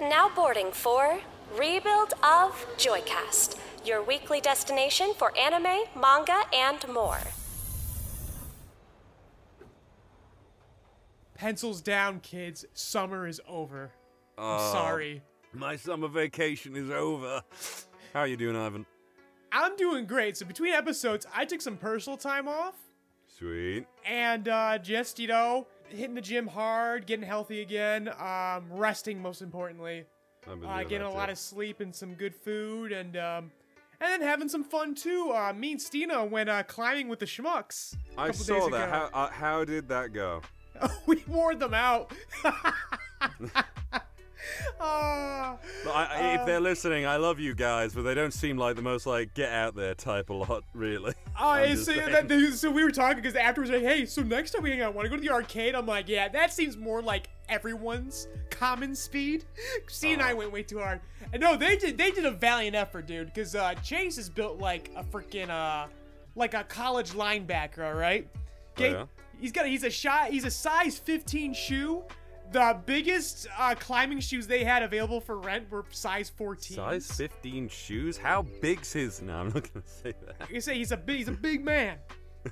Now boarding for Rebuild of Joycast, your weekly destination for anime, manga, and more. Pencils down, kids. Summer is over. I'm Oh, sorry. My summer vacation is over. How are you doing, Ivan? I'm doing great. So between episodes, I took some personal time off Sweet. and uh, just, you know, hitting the gym hard, getting healthy again, um, resting most importantly, uh, getting a that lot of sleep and some good food, and um, and then having some fun too. Uh, me and Steena went uh, climbing with the schmucks. I saw that. How uh, how did that go? we wore them out. Ah. I, I- if they're listening, I love you guys, but they don't seem like the most like get out there type a lot, really. Oh, it's- just so, that, so we were talking because afterwards, like, hey, so next time we hang out, want to go to the arcade? I'm like, yeah, that seems more like everyone's common speed. C and I went way too hard. And no, they did they did a valiant effort, dude. Because uh, Chase is built like a freaking uh, like a college linebacker. All right. Okay. yeah? He's got a, he's a shot. He's a size 15 shoe. The biggest uh, climbing shoes they had available for rent were size 14. Size 15 shoes? How big's his? No, I'm not gonna say that. You say he's a big, he's a big man,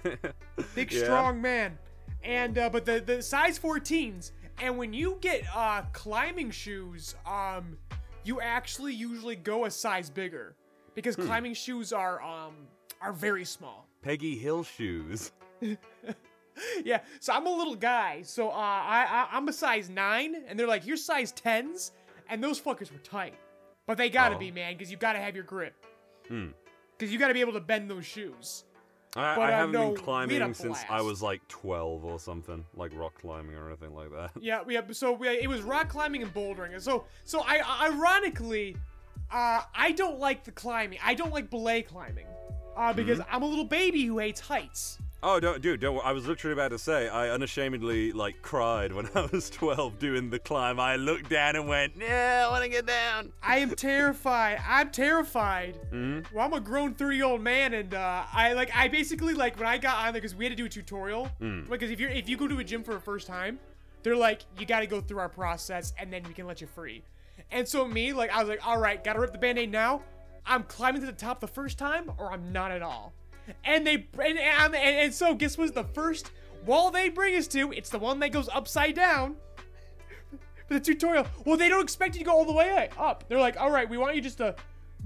big Yeah. strong man, and uh, but the the size 14s. And when you get uh, climbing shoes, um, you actually usually go a size bigger because Hmm. climbing shoes are um are very small. Peggy Hill shoes. Yeah, so I'm a little guy, so uh, I, I I'm a size nine, and they're like you're size tens, and those fuckers were tight, but they gotta Oh. be man, because you gotta have your grip, Hmm. because you gotta be able to bend those shoes. I, But, I uh, haven't no, been we had a climbing since I was like 12 or something, like rock climbing or anything like that. Yeah, yeah. So we, it was rock climbing and bouldering. And so, so I ironically, uh, I don't like the climbing. I don't like belay climbing, uh, because Mm-hmm. I'm a little baby who hates heights. Oh, don't, dude, don't. I was literally about to say, I unashamedly like cried when I was 12 doing the climb. I looked down and went, "Yeah, I want to get down." I am terrified. I'm terrified. Mm-hmm. Well, I'm a grown 30 year old man, and uh, I like I basically like when I got on there because we had to do a tutorial. Mm. Because if you're if you go to a gym for the first time, they're like you got to go through our process, and then we can let you free. And so me, like I was like, all right, gotta rip the band-aid now. I'm climbing to the top the first time, or I'm not at all. And they and and, and, so guess what's the first wall they bring us to? It's the one that goes upside down for the tutorial. Well, they don't expect you to go all the way up. They're like, all right, we want you just to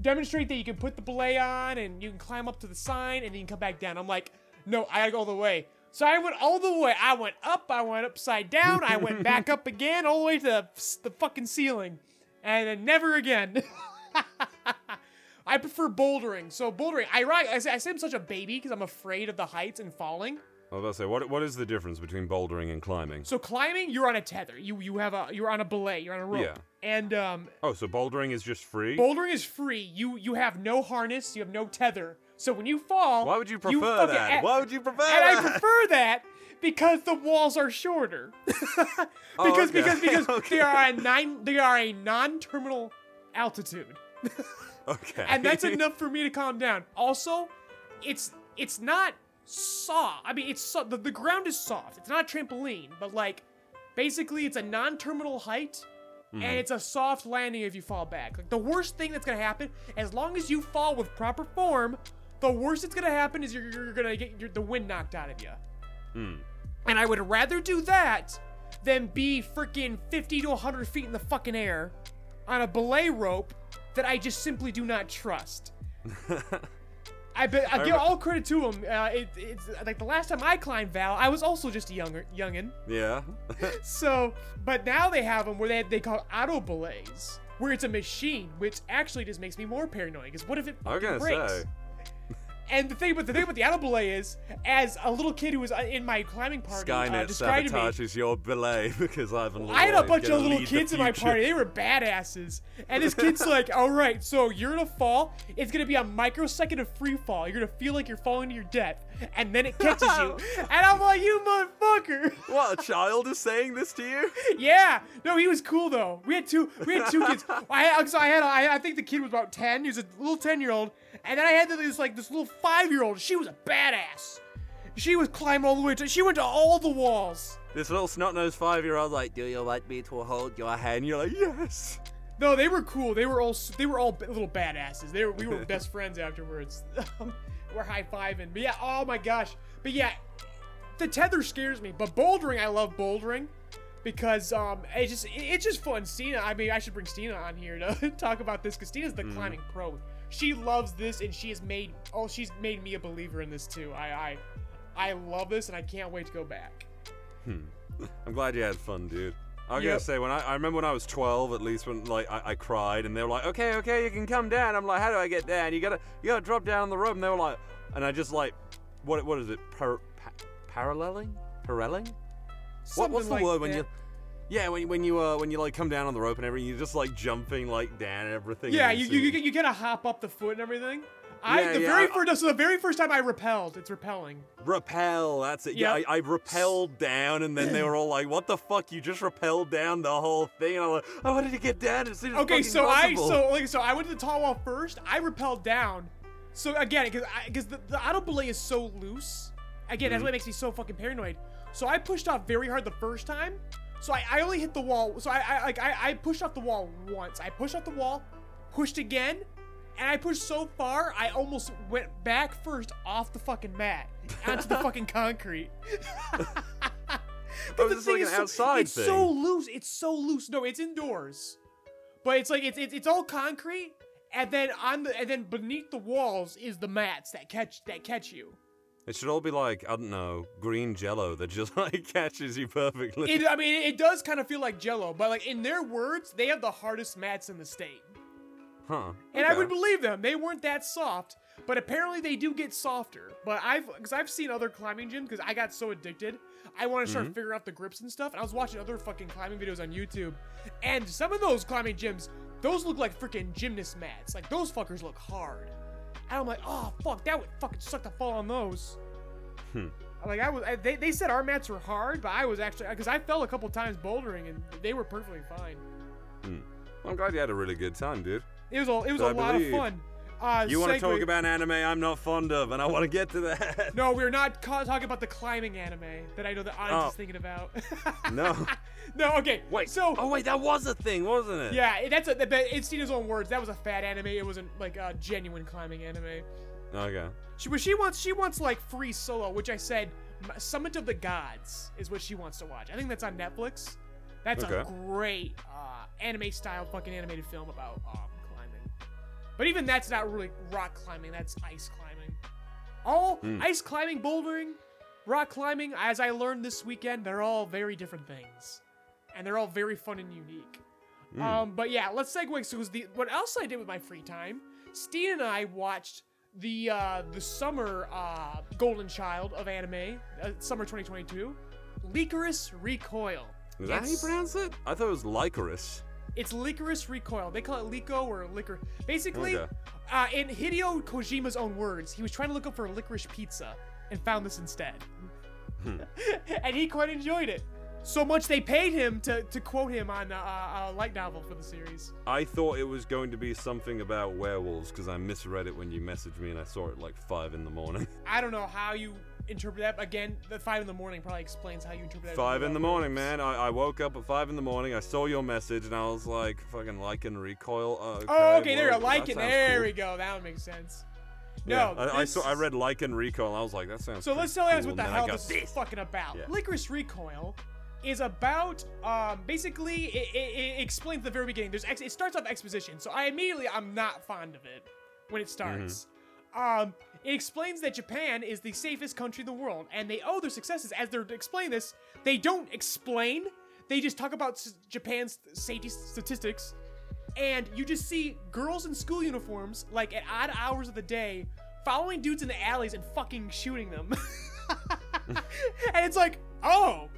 demonstrate that you can put the belay on and you can climb up to the sign and then you can come back down. I'm like, no, I gotta go all the way. So I went all the way. I went up, I went upside down, I went back up again, all the way to the, the fucking ceiling. And then never again. I prefer bouldering. So bouldering, I right, I say, I say I'm such a baby because I'm afraid of the heights and falling. I was about to say, what what is the difference between bouldering and climbing? So climbing, you're on a tether. You you have a you're on a belay. You're on a rope. Yeah. And um, Oh, so bouldering is just free? bouldering is free. You you have no harness. You have no tether. So when you fall, Why would you prefer fucking- that? and- Why would you prefer And I prefer that because the walls are shorter. because Oh, okay. because because Okay. they are a nine they are a non-terminal altitude. Okay. and that's enough for me to calm down. Also, it's it's not soft. I mean, it's so, the, the ground is soft. It's not a trampoline, but like basically it's a non-terminal height. Mm-hmm. And it's a soft landing if you fall back. Like the worst thing that's gonna happen, as long as you fall with proper form, the worst that's gonna happen is you're, you're gonna get your, the wind knocked out of you. Hmm. And I would rather do that than be freaking 50 to 100 feet in the fucking air on a belay rope that I just simply do not trust. I bet I give all credit to him. Uh, it, it's like the last time I climbed Val, I was also just a younger youngin. yeah. So, but now they have them where they they call auto belays, where it's a machine, which actually just makes me more paranoid. Because what if it I was gonna breaks? say. And the thing, but the thing about the auto belay is, as a little kid who was uh, in my climbing party, uh, Skynet described to me, sabotages your belay because Ivan. I had a bunch of little kids in my party. They were badasses. And this kid's like, all right, so you're gonna fall. It's gonna be a microsecond of free fall. You're gonna feel like you're falling to your death. And then it catches you. And I'm like, you motherfucker. What a child is saying this to you? yeah. No, he was cool though. We had two we had two kids. I so I had I, I think the kid was about 10. He was a little 10 year old. And then I had this like this little five year old. She was a badass. She was climbing all the way to she went to all the walls. This little snot-nosed five-year-old like, do you want me to hold your hand? You're like, yes. No, they were cool. They were all they were all little badasses. They were we were best friends afterwards. we're high fiving. But yeah, oh my gosh. But yeah, the tether scares me. But bouldering, I love bouldering because um it's just it's just fun. Steena, I mean, I should bring Steena on here to talk about this because Steena's the climbing pro. She loves this and she has made oh she's made me a believer in this too. I I I love this and I can't wait to go back. Hmm. I'm glad you had fun, dude. I gotta Yep. say, when I, I remember when I was 12, at least when like I, I cried, and they were like, "Okay, okay, you can come down." I'm like, "How do I get down?" You gotta you gotta drop down the rope, and they were like, and I just like, what what is it? Par, pa, paralleling? Paralleling? What, what's the like word when you? Yeah, when, when you uh when you like come down on the rope and everything, you're just like jumping like down and everything. Yeah, and you, you, you, you gotta hop up the foot and everything. I Yeah, the yeah, very I- first so the very first time I repelled, it's repelling. Repel, that's it. Yeah, Yep. I, I repelled down, and then they were all like, "What the fuck? You just repelled down the whole thing." And I'm like, "I wanted to get down as soon as Okay, so I so like so I went to the tall wall first. I repelled down. So again, because because the, the auto belay is so loose. Again, Mm-hmm. that's what makes me so fucking paranoid. So I pushed off very hard the first time. So I, I only hit the wall. So I, I like I, I pushed off the wall once. I pushed off the wall, pushed again, and I pushed so far I almost went back first off the fucking mat onto the fucking concrete. Oh, this is like an so- it's thing. so loose. It's so loose. No, it's indoors, but it's like it's it's, it's all concrete, and then on the and then beneath the walls is the mats that catch that catch you. It should all be like I don't know, green Jello that just like catches you perfectly. It, I mean, it does kind of feel like Jello, but like in their words, they have the hardest mats in the state, huh? and I would believe them. They weren't that soft, but apparently they do get softer. But I've because I've seen other climbing gyms because I got so addicted. I want to start Mm-hmm. figuring out the grips and stuff. And I was watching other fucking climbing videos on YouTube, and some of those climbing gyms, those look like freaking gymnast mats. Like those fuckers look hard. And I'm like, oh fuck, that would fucking suck to fall on those. Hmm. Like I was, I, they, they said our mats were hard, but I was actually because I fell a couple times bouldering and they were perfectly fine. hmm I'm glad you had a really good time, dude. It was a it was a lot of fun. Uh, You want to talk about anime I'm not fond of, and I want to get to that. No, we're not ca- talking about the climbing anime that I know the audience Oh. is thinking about. No. no, okay. Wait. So, Oh wait, that was a thing, wasn't it? yeah, that's a, that- it's Tina's own words. That was a fat anime. It wasn't like a genuine climbing anime. Okay. She, what she wants, she wants like free solo, which I said, Summit of the Gods is what she wants to watch. I think that's on Netflix. That's a great uh, anime-style fucking animated film about um. But even that's not really rock climbing. That's ice climbing. All Hmm. ice climbing, bouldering, rock climbing. As I learned this weekend, they're all very different things, and they're all very fun and unique. Hmm. Um, but yeah, let's segue. So, the what else I did with my free time? Steen and I watched the uh, the summer uh, Golden Child of anime, uh, summer 2022, Licorice Recoil. Is that how you pronounce it? I thought it was Lycoris. It's Licorice Recoil. They call it Lico or Liquor. Basically, Okay. uh, in Hideo Kojima's own words, he was trying to look up for licorice pizza and found this instead. Hmm. and he quite enjoyed it. So much they paid him to, to quote him on uh, a light novel for the series. I thought it was going to be something about werewolves because I misread it when you messaged me and I saw it like five in the morning. I don't know how you interpret that. Again, the five in the morning probably explains how you interpret that. five in the morning, man. I, I woke up at five in the morning. I saw your message and I was like, fucking like and recoil. Uh, okay, Oh, okay, there you go. Like sounds There cool. we go. That would make sense. Yeah, No, I, I saw. I read like and recoil. And I was like, that sounds. So let's tell you guys cool. what the hell got this is fucking about. Yeah. Licorice Recoil is about um basically it, it, it explains at the very beginning. There's ex- it starts off exposition, so I immediately I'm not fond of it when it starts. Um, it explains that Japan is the safest country in the world, and they owe their successes as they're explaining this. They don't explain; they just talk about s- Japan's safety statistics, and you just see girls in school uniforms, like at odd hours of the day, following dudes in the alleys and fucking shooting them. and it's like, oh.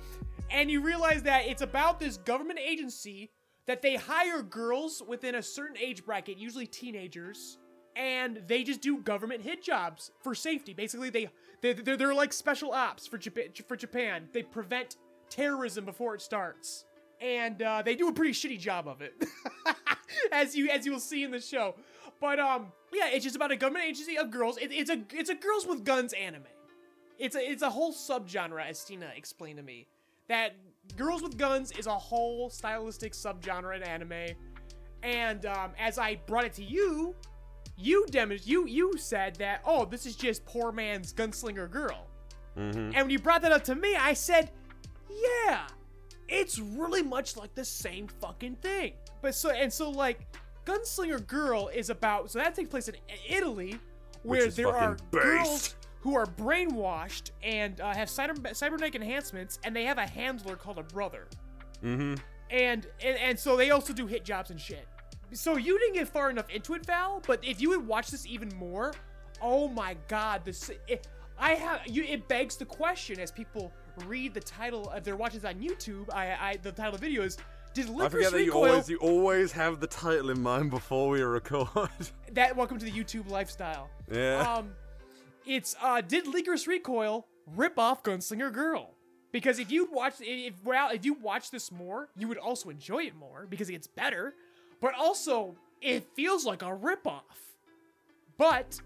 And you realize that it's about this government agency that they hire girls within a certain age bracket, usually teenagers, and they just do government hit jobs for safety. Basically, they they they're, they're like special ops for Japan. For Japan, they prevent terrorism before it starts, and uh, they do a pretty shitty job of it, as you as you will see in the show. But um, yeah, it's just about a government agency of girls. It, it's a it's a girls with guns anime. It's a it's a whole subgenre, as Tina explained to me. That girls with guns is a whole stylistic subgenre in anime, And um, as I brought it to you, you dem- you you said that oh this is just poor man's gunslinger girl. Mm-hmm. And when you brought that up to me, I said, yeah, it's really much like the same fucking thing. But so and so like Gunslinger Girl is about so that takes place in Italy where there are fucking girls who are brainwashed and uh, have cyber- cybernetic enhancements and they have a handler called a brother. Mm-hmm. And, and and so they also do hit jobs and shit. So you didn't get far enough into it, Val. But if you would watch this even more, oh my god, this it, I have you. It begs the question as people read the title if they're watching this on YouTube. I, I the title of the video is did I forget that you always you always have the title in mind before we record. that welcome to the YouTube lifestyle. yeah. Um, it's uh, did Licorice Recoil rip off Gunslinger Girl? Because if you watch, if well, if you watch this more, you would also enjoy it more because it gets better. But also, it feels like a ripoff. But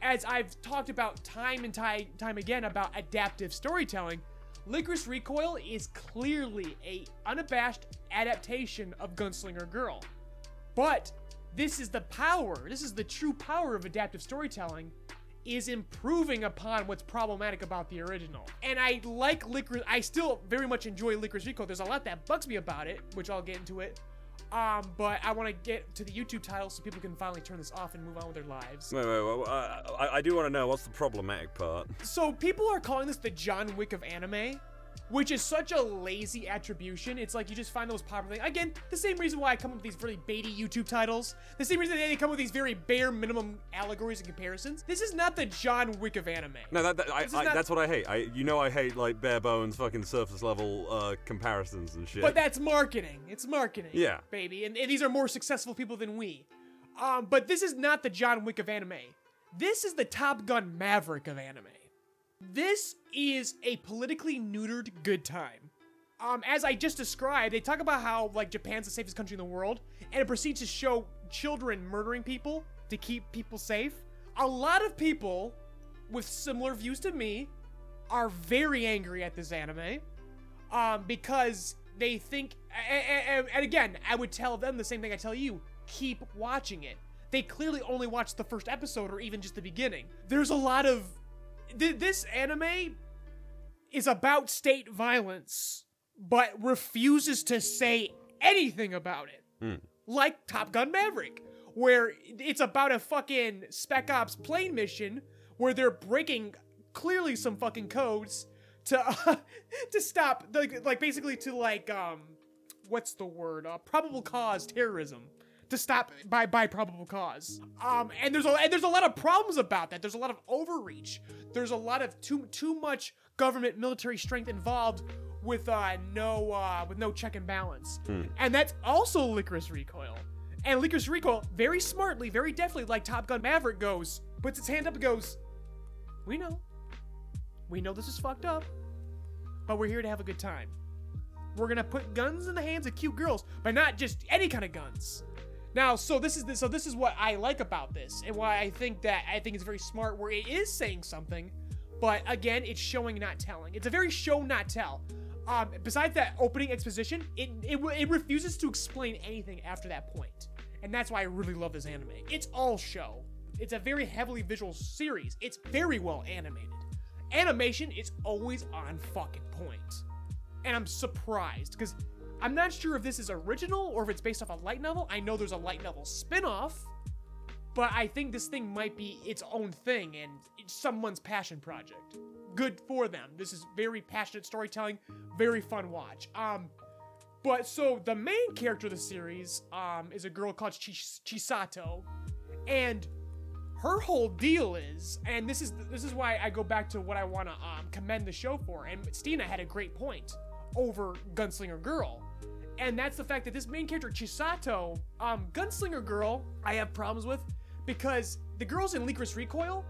as I've talked about time and time time again about adaptive storytelling, Licorice Recoil is clearly a unabashed adaptation of Gunslinger Girl. But this is the power, this is the true power of adaptive storytelling, is improving upon what's problematic about the original. And I like Licorice, I still very much enjoy Licorice Recoil. There's a lot that bugs me about it, which I'll get into it. Um, but I want to get to the YouTube title so people can finally turn this off and move on with their lives. wait, wait, wait. I, I, I do want to know what's the problematic part. So people are calling this the John Wick of anime, which is such a lazy attribution. It's like you just find those popular things. Again, the same reason why I come up with these really baity YouTube titles. The same reason they come up with these very bare minimum allegories and comparisons. This is not the John Wick of anime. No, that, that, I, I, not... that's what I hate. I, you know, I hate like bare bones, fucking surface level uh, comparisons and shit. But that's marketing. It's marketing. Yeah. Baby. And, and these are more successful people than we. Um, but this is not the John Wick of anime. This is the Top Gun Maverick of anime. This is a politically neutered good time. Um, as I just described, they talk about how like Japan's the safest country in the world, and it proceeds to show children murdering people to keep people safe. A lot of people with similar views to me are very angry at this anime um, because they think, and, and again, I would tell them the same thing I tell you: keep watching it. They clearly only watched the first episode or even just the beginning. There's a lot of th- this anime is about state violence, but refuses to say anything about it. Like Top Gun Maverick, where it's about a fucking Spec Ops plane mission where they're breaking clearly some fucking codes to uh, to stop like like basically to like um what's the word? Uh, probable cause terrorism to stop by by probable cause. Um and there's a and there's a lot of problems about that. There's a lot of overreach. There's a lot of too too much government military strength involved with uh no uh with no check and balance. And that's also licorice recoil. And licorice recoil very smartly very deftly like top gun maverick goes puts its hand up and goes we know. We know this is fucked up, but we're here to have a good time. We're gonna put guns in the hands of cute girls, but not just any kind of guns. Now, so this is the, so this is what I like about this, and why I think that I think it's very smart, where it is saying something, but again, it's showing not telling. It's a very show not tell. Um, besides that opening exposition, it, it it refuses to explain anything after that point, and that's why I really love this anime. It's all show. It's a very heavily visual series. It's very well animated animation is always on fucking point. And I'm surprised because I'm not sure if this is original or if it's based off a light novel. I know there's a light novel spin-off, but I think this thing might be its own thing and someone's passion project. Good for them. This is very passionate storytelling, very fun watch. Um but so the main character of the series um is a girl called Chis- Chisato and her whole deal is, and this is this is why I go back to what I want to um, commend the show for. And Steena had a great point over Gunslinger Girl, and that's the fact that this main character Chisato, um, Gunslinger Girl, I have problems with because the girls in Licorice Recoil,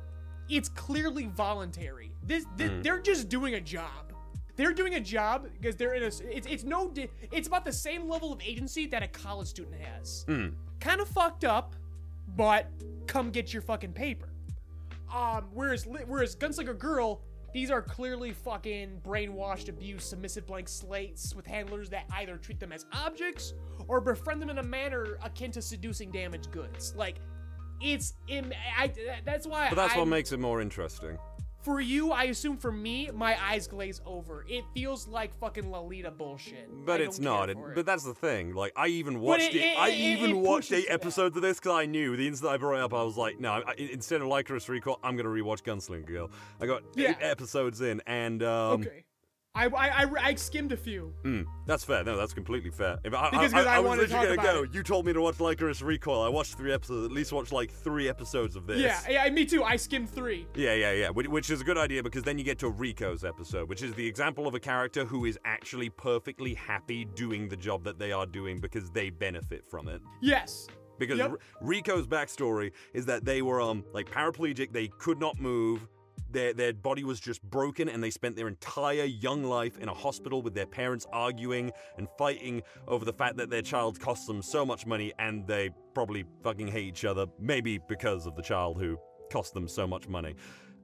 it's clearly voluntary. This, th- they're just doing a job. They're doing a job because they're in a. It's it's no. It's about the same level of agency that a college student has. Kind of fucked up, but come get your fucking paper. Um, whereas whereas Gunslinger Girl, these are clearly fucking brainwashed, abused, submissive blank slates with handlers that either treat them as objects or befriend them in a manner akin to seducing damaged goods. Like, it's Im- I, that's why. But that's I'm, what makes it more interesting. For you, I assume for me, my eyes glaze over. It feels like fucking Lolita bullshit. But I it's don't. It, it. but that's the thing. Like I even watched it- it. I even watched eight episodes of this because I knew the instant I brought it up, I was like, no. I, instead of Lycoris Recoil, I'm gonna rewatch Gunslinger Girl. I got Yeah. eight episodes in, and um, okay. I, I, I, I skimmed a few. mm, that's fair. No, that's completely fair. If I, Because- I, 'cause I I, was wanted to literally talk gonna go. about You told me to watch Lycoris Recoil. I watched three episodes. At least watched like three episodes of this. Yeah, yeah, me too. I skimmed three. Yeah, yeah, yeah. Which, which is a good idea because then you get to Rico's episode, which is the example of a character who is actually perfectly happy doing the job that they are doing because they benefit from it. Yes. Because Yep. R- Rico's backstory is that they were um like paraplegic, they could not move. Their, their body was just broken, and they spent their entire young life in a hospital with their parents arguing and fighting over the fact that their child cost them so much money, and they probably fucking hate each other, maybe because of the child who cost them so much money.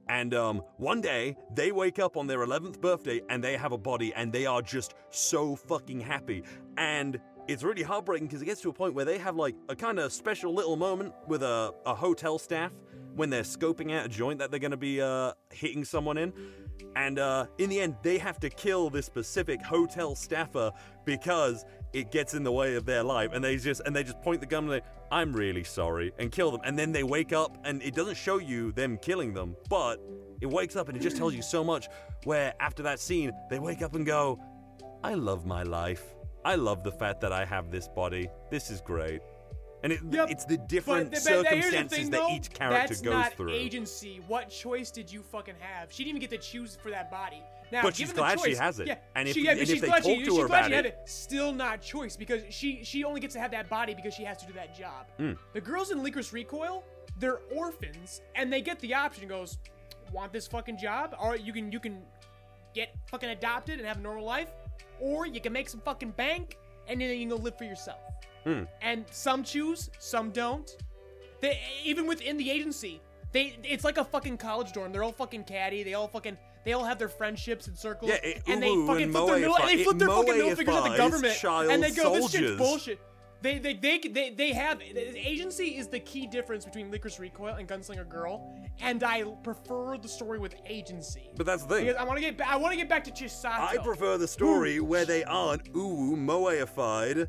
And um, one day, they wake up on their 11th birthday and they have a body and they are just so fucking happy. And it's really heartbreaking because it gets to a point where they have like a kind of special little moment with a, a hotel staff when they're scoping out a joint that they're going to be uh, hitting someone in. And uh, in the end, they have to kill this specific hotel staffer because it gets in the way of their life. And they just and they just point the gun and they, I'm really sorry, and kill them. And then they wake up, and it doesn't show you them killing them, but it wakes up and it just tells you so much. Where after that scene, they wake up and go, I love my life. I love the fact that I have this body. This is great. And it, Yep. it's the different but, but circumstances thing, that though, each character that's goes not through. agency. What choice did you fucking have? She didn't even get to choose for that body. Now, But she's glad she has it. Yeah, And if- she, yeah, and if she's they glad talk she, to she's her glad about she had it- it. Still not choice because she she only gets to have that body because she has to do that job. Hmm. The girls in Licorice Recoil, they're orphans and they get the option. Goes, want this fucking job, or you can you can get fucking adopted and have a normal life, or you can make some fucking bank and then you can go live for yourself. Hmm. And some choose, some don't. They even within the agency, they it's like a fucking college dorm. They're all fucking catty. They all fucking they all have their friendships and circles. Yeah, it- and they ooh, fucking and flip their middle, and they flip their fucking middle fingers at the government, and they go, "This shit's bullshit." They, they, they, they, they have agency is the key difference between Licorice Recoil and Gunslinger Girl, and I prefer the story with agency. But that's the thing. Because I want to get ba- I want to get back to Chisato. I prefer the story where they aren't ooh moeified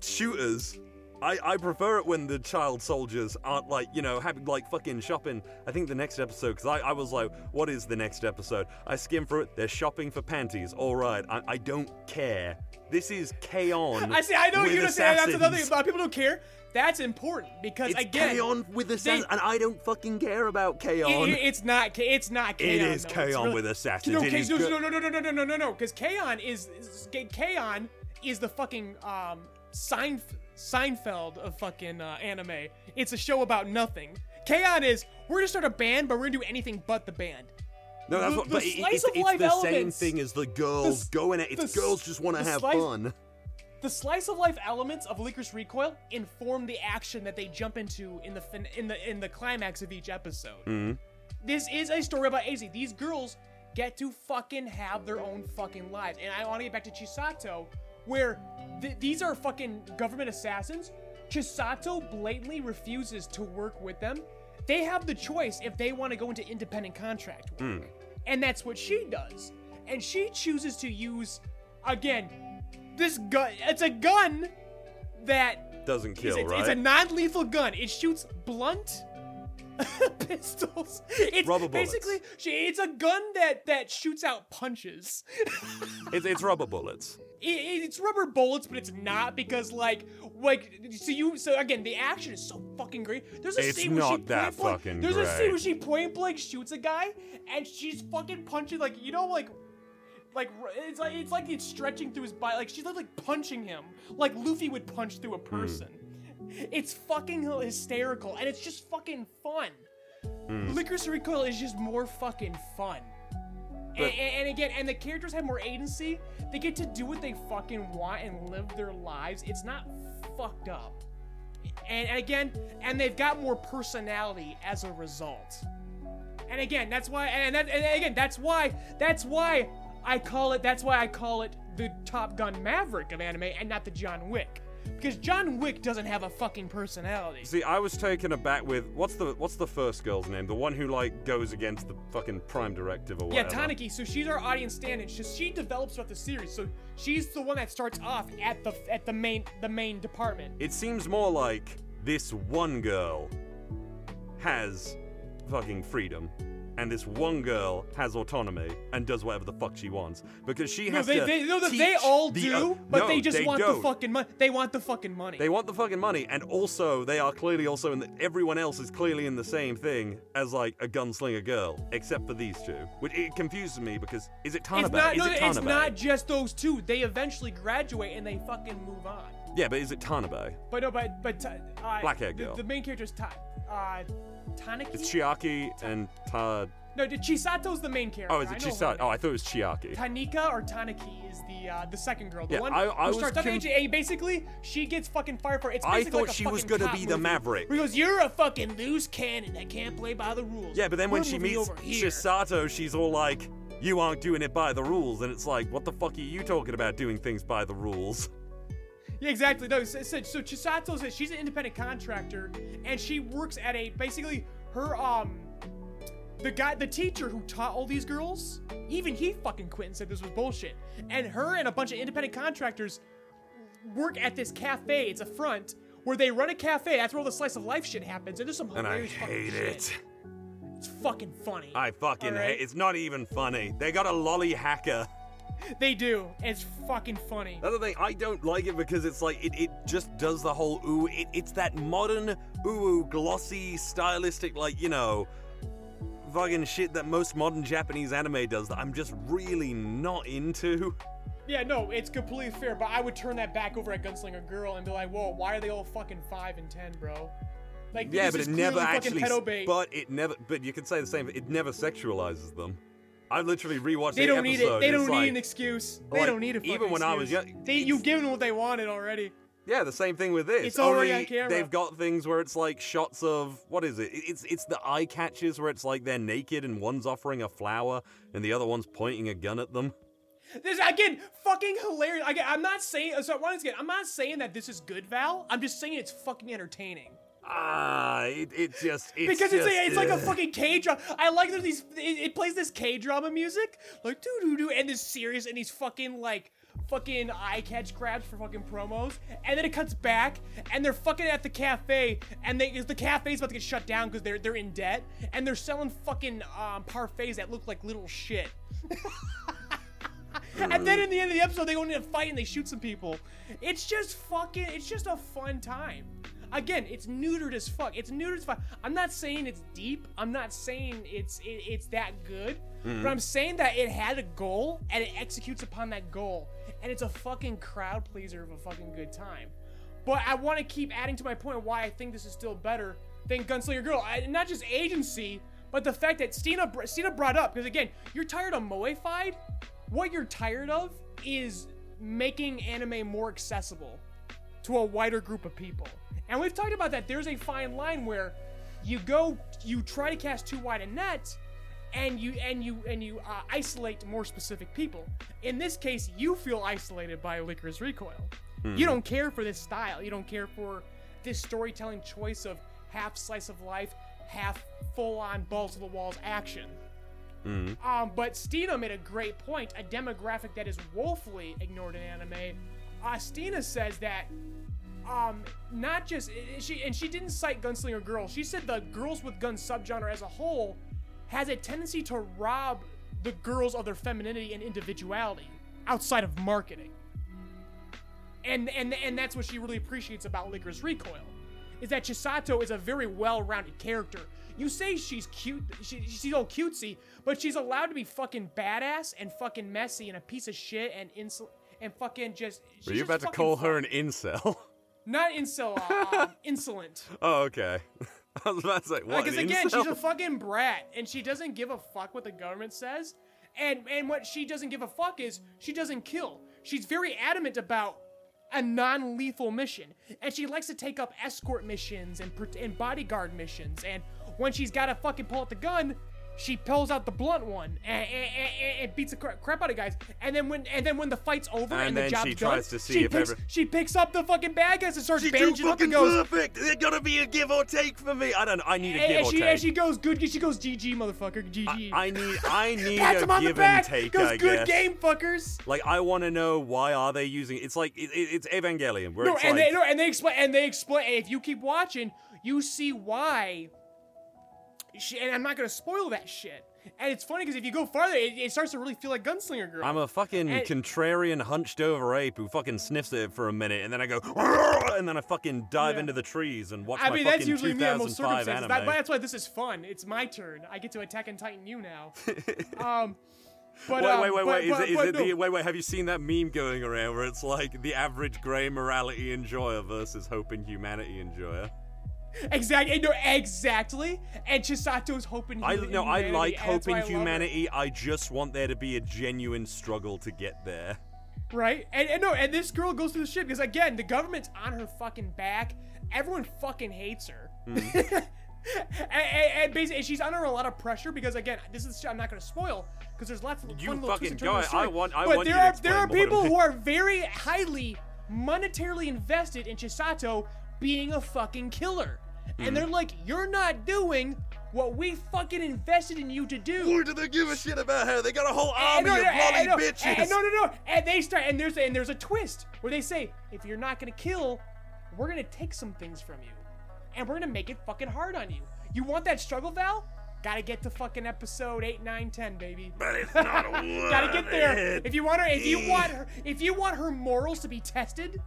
shooters. I, I prefer it when the child soldiers aren't like you know having like fucking shopping. I think the next episode because I, I was like, what is the next episode? I skim through it. They're shopping for panties. All right, I, I don't care. This is K-On! I see. I know with you're gonna say that's another thing. assassins. A lot of people don't care. That's important because It's again, K-On! with assassins, and I don't fucking care about K-On! It- it- it's not. K- It's not. It K-On, is though. It's K-On really- with assassins. No, It K- is no, good. no, no, no, no, no, no, no, no, no. Because K-On is, is K-On is the fucking um Seinf- Seinfeld of fucking uh, anime. It's a show about nothing. K-On is we're gonna start a band, but we're gonna do anything but the band. No, that's The- what. the But it, it's, it's the same thing as the girls s- going at. the It's s- girls just want to have slice- fun. The slice of life elements of Licorice Recoil inform the action that they jump into in the fin- in the in the climax of each episode. Mm-hmm. This is a story about AZ. These girls get to fucking have their own fucking lives, and I want to get back to Chisato, where th- these are fucking government assassins. Chisato blatantly refuses to work with them. They have the choice if they want to go into independent contract work, hmm. and that's what she does. And she chooses to use, again, this gun. It's a gun that Doesn't kill, it's, right? it's a non-lethal gun. It shoots blunt pistols. It's Rubber bullets. basically she, it's a gun that that shoots out punches. it's, it's rubber bullets. It- it's rubber bullets, but it's not because like like so you so again the action is so fucking great. There's a It's scene where she that point blank, There's a scene where she point blank shoots a guy and she's fucking punching like you know like like it's like it's like it's stretching through his body like she's like punching him like Luffy would punch through a Hmm. person. It's fucking hysterical and it's just fucking fun. Hmm. Licorice Recoil is just more fucking fun. And, and again, and the characters have more agency. They get to do what they fucking want and live their lives. It's not fucked up. And, and again, and they've got more personality as a result. And again, that's why. And that. And again, that's why. That's why I call it. That's why I call it the Top Gun Maverick of anime, and not the John Wick. Because John Wick doesn't have a fucking personality. See, I was taken aback with what's the what's the first girl's name? The one who like goes against the fucking prime directive or Yeah, whatever. Tanaki. So she's our audience stand-in. She, she develops throughout the series. So she's the one that starts off at the at the main the main department. It seems more like this one girl has fucking freedom. And this one girl has autonomy and does whatever the fuck she wants because she No, has they, to. they, no, they all the do, but No, they just want don't. the fucking money. They want the fucking money. They want the fucking money, and also they are clearly also in the. Everyone else is clearly in the same thing as like a gunslinger girl, except for these two, which it confuses me because is it Tanabe? it's not. is No, it it's not just those two. They eventually graduate and they fucking move on. Yeah, but is it Tanabe? But no, but but uh, Black-haired the, girl. the main character is Ta- uh, Tanaki. It's Chiaki and Ta. no, Chisato's the main character. Oh, is it Chisato? Oh, I thought it was Chiaki. Tanika or Tanaki is the uh, the second girl. The Yeah, one I- I who starts off con- age. Basically, she gets fucking fired for it. It's I thought like she was gonna be the movie, Maverick. Where he goes, "You're a fucking loose cannon that can't play by the rules." Yeah, but then when she meets. Chisato, she's all like, "You aren't doing it by the rules," and it's like, "What the fuck are you talking about doing things by the rules?" Yeah, exactly. No, so, so, so Chisato says she's an independent contractor, and she works at a basically her um the guy the teacher who taught all these girls even he fucking quit and said this was bullshit. And her and a bunch of independent contractors work at this cafe. It's a front where they run a cafe. That's where all the slice of life shit happens. And there's some And I hilarious fucking hate shit. it. It's fucking funny. I fucking Alright? hate. It's not even funny. They got a lolly hacker. They do. It's fucking funny. The thing, I don't like it because it's like it, it just does the whole ooh. It, it's that modern ooh, ooh glossy, stylistic, like you know, fucking shit that most modern Japanese anime does that I'm just really not into. Yeah, no, it's completely fair, but I would turn that back over at Gunslinger Girl and be like, whoa, why are they all fucking 5 and 10, bro? Like, Yeah, but it never clearly actually. fucking pedo bait. But it never. But you can say the same. It never sexualizes them. I literally rewatched they don't need it. They don't need like- an excuse. They like, don't need a fucking even when I was young, they, you've given them what they wanted already. Yeah, the same thing with this. It's already Only on camera. They've got things where it's like shots of what is it? It's it's the eye catches where it's like they're naked and one's offering a flower and the other one's pointing a gun at them. This again, fucking hilarious. Again, I'm not saying. So once again, I'm not saying that this is good, Val. I'm just saying it's fucking entertaining. Ah, it, it just it's because it's just, like, it's like a fucking K drama. I like that these it, it plays this K drama music like doo doo doo and this serious and these fucking like fucking eye catch grabs for fucking promos and then it cuts back and they're fucking at the cafe and they the cafe's about to get shut down because they're they're in debt and they're selling fucking um, parfaits that look like little shit. and then in the end of the episode, they go into a fight and they shoot some people. It's just fucking. It's just a fun time. Again, it's neutered as fuck. It's neutered as fuck. I'm not saying it's deep. I'm not saying it's it, it's that good. Mm-hmm. But I'm saying that it had a goal and it executes upon that goal, and it's a fucking crowd pleaser of a fucking good time. But I want to keep adding to my point why I think this is still better than Gunslinger Girl. I, not just agency, but the fact that Steena Steena brought up because again, you're tired of moeified. What you're tired of is making anime more accessible to a wider group of people. And we've talked about that. There's a fine line where you go, you try to cast too wide a net, and you and you and you uh, isolate more specific people. In this case, you feel isolated by Licorice Recoil. You don't care for this style. You don't care for this storytelling choice of half slice of life, half full-on balls to the walls action. Um, but Steena made a great point, a demographic that is woefully ignored in anime. Uh, Steena says that, um, not just she and she didn't cite Gunslinger Girl. She said the girls with guns subgenre as a whole has a tendency to rob the girls of their femininity and individuality outside of marketing. And and and that's what she really appreciates about Licorice Recoil, is that Chisato is a very well-rounded character. You say she's cute, she, she's all cutesy, but she's allowed to be fucking badass and fucking messy and a piece of shit and insul and fucking just. Were you about to call her an incel? Not incel, uh, um, insolent. oh, okay. I was about to say what? Because again, she's a fucking brat, and she doesn't give a fuck what the government says. And and what she doesn't give a fuck is she doesn't kill. She's very adamant about a non-lethal mission, and she likes to take up escort missions and and bodyguard missions. And when she's got to fucking pull out the gun, she pulls out the blunt one and, and, and, and beats the crap out of guys. And then when and then when the fight's over and, the job's she done, tries to see she if picks, ever- she picks up the fucking bad guys and starts She's too bandaging up fucking and goes. perfect. There's gotta be a give or take for me. I don't. I need a give or she, take. and she goes good. She goes GG motherfucker GG. I need. I need a him on the give back. and take. goes I good guess. game fuckers. Like I want to know why are they using? It's like it, it- it's Evangelion, where No, it's and like they no, and they explain and they explain. If you keep watching, you see why. She, and I'm not gonna spoil that shit. And it's funny because if you go farther, it, it starts to really feel like Gunslinger Girl. I'm a fucking And- contrarian, hunched over ape who fucking sniffs it for a minute, and then I go, and then I fucking dive Yeah. into the trees and watch I mean, that's usually me in most 2005 circumstances. That, that's why this is fun. It's my turn. I get to attack and tighten you now. um, but Wait, um, wait, wait, but- wait! Is it, is it no. the wait, wait? Have you seen that meme going around where it's like the average gray morality enjoyer versus hope and humanity enjoyer? Exactly. No, exactly. And Chisato's hoping. I no, I like hope why I and love her. humanity. I just want there to be a genuine struggle to get there. Right? And, and no, and this girl goes through the shit because again, the government's on her fucking back. Everyone fucking hates her. Mm-hmm. and, and, and basically, she's under a lot of pressure because again, this is shit I'm not going to spoil because there's lots of You fun little fucking and go turns in the ahead. I want- I but want you there are there are people who are very highly monetarily invested in Chisato being a fucking killer. And they're like, you're not doing. What we fucking invested in you to do. Why do they give a shit about her? They got a whole army no, of no, bloody no, bitches. and no, no, no. And they start, and there's and there's a twist where they say, if you're not gonna kill, we're gonna take some things from you, and we're gonna make it fucking hard on you. You want that struggle, Val? Gotta get to fucking episode 8, 9, 10, baby. But it's not a wall. Gotta get there. worth If you want her, if you want her, if you want her morals to be tested,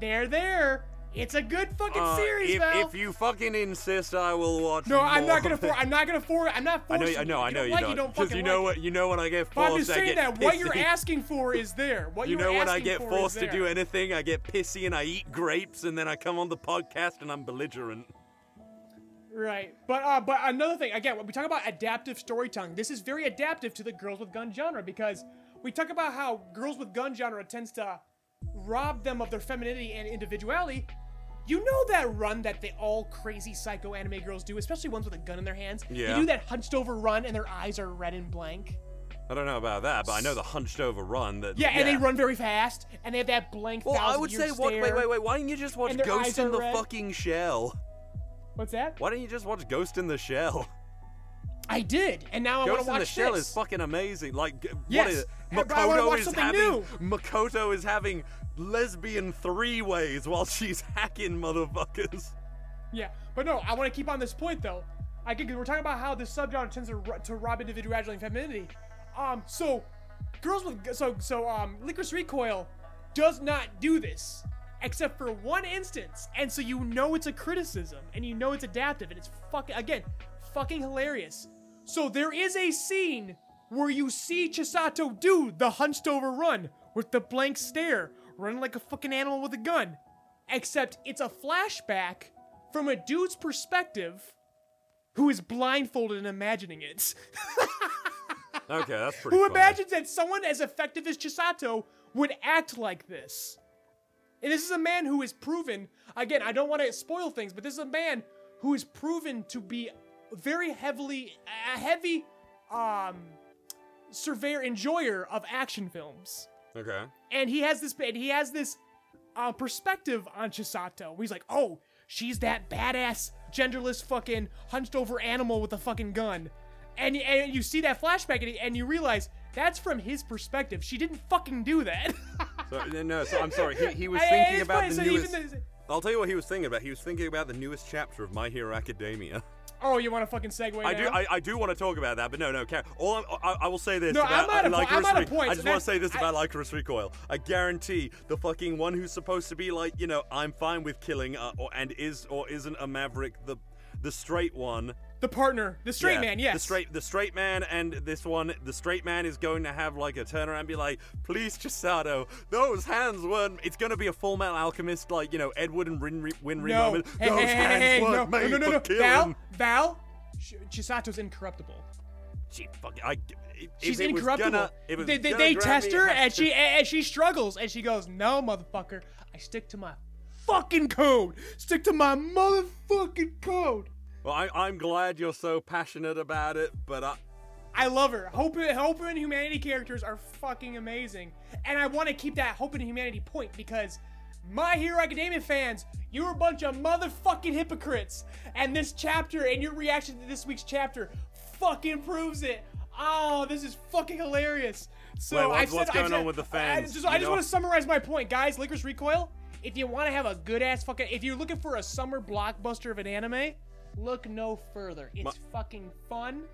they're there. It's a good fucking Uh, series, if, Val. if you fucking insist, I will watch. no, I'm not gonna for. I'm not gonna for. I'm not I know, forcing I know, you. I know you you don't like don't. it, don't Because fucking you know like what, you know when I get But I'm forced, just I saying that what you're asking for is there. What You know when I get for forced to do anything, I get pissy and I eat grapes, and then I come on the podcast and I'm belligerent. Right, but uh, but another thing again, when we talk about adaptive storytelling, this is very adaptive to the girls with gun genre because we talk about how girls with gun genre tends to rob them of their femininity and individuality. You know that run that they all crazy psycho anime girls do, especially ones with a gun in their hands. Yeah. They do that hunched over run and their eyes are red and blank. I don't know about that, but I know the hunched over run. That Yeah, and they run very fast and they have that blank. Well, I would say, what? Wait, wait, wait. Why don't you just watch Ghost in the red. fucking Shell? What's that? Why don't you just watch Ghost in the Shell? I did, and now I want Ghost to in watch the Shell is fucking amazing. Like, Yes, is it? but I wanna Makoto watch is having new. Makoto is having lesbian three ways while she's hacking motherfuckers. Yeah, but no, I want to keep on this point though. I think we're talking about how this subgenre tends to, to rob individuality and femininity. Um, so girls with so so um, Licorice Recoil does not do this except for one instance, and so you know it's a criticism and you know it's adaptive and it's fucking again fucking hilarious. So there is a scene where you see Chisato do the hunched over run with the blank stare, running like a fucking animal with a gun. Except it's a flashback from a dude's perspective who is blindfolded and imagining it. Okay, that's pretty. who funny. imagines that someone as effective as Chisato would act like this. And this is a man who is proven, again, I don't want to spoil things, but this is a man who is proven to be very heavily, a heavy um, surveyor, enjoyer of action films. Okay. and he has this and he has this uh, perspective on Chisato. Where he's like, oh, she's that badass, genderless, fucking hunched over animal with a fucking gun, and and you see that flashback and, and you realize that's from his perspective. She didn't fucking do that. So, no, so I'm sorry. He, he was thinking it's about funny, the so newest. the- I'll tell you what he was thinking about. He was thinking about the newest chapter of My Hero Academia. Oh, you want to fucking segue? I do. I, I do want to talk about that, but no, no. Car- all I, I will say this No, about I'm at a po- I'm at a Re- point, I just want to say this about Lycanus Recoil. I guarantee the fucking one who's supposed to be like, you know, I'm fine with killing, uh, or and is or isn't a maverick. The the straight one. The partner, the straight Yeah, man, yes. The straight, the straight man, and this one, the straight man is going to have like a turnaround, and be like, "Please, Chisato, those hands weren't." It's to be a Full Metal Alchemist, like you know, Edward and Winry, Winry No, moment. hey, those hey, hey, hands hey, no, weren't no, made no, no, no, killing. Val, Val, Ch- Chisato's incorruptible. She fucking, I, She's incorruptible. Gonna, if it was they they, they test her and to- she and she struggles and she goes, "No, motherfucker, I stick to my fucking code. Stick to my motherfucking code." Well, I, I'm glad you're so passionate about it, but I, I love her. Hope, Hope and Humanity characters are fucking amazing. And I want to keep that Hope and Humanity point because My Hero Academia fans, you're a bunch of motherfucking hypocrites. And this chapter and your reaction to this week's chapter fucking proves it. Oh, this is fucking hilarious. So Wait, what's- I said, what's I going said- on with the fans? I just, I just want to summarize my point, guys. Licorice Recoil. If you want to have a good ass fucking, if you're looking for a summer blockbuster of an anime, look no further. It's fucking fun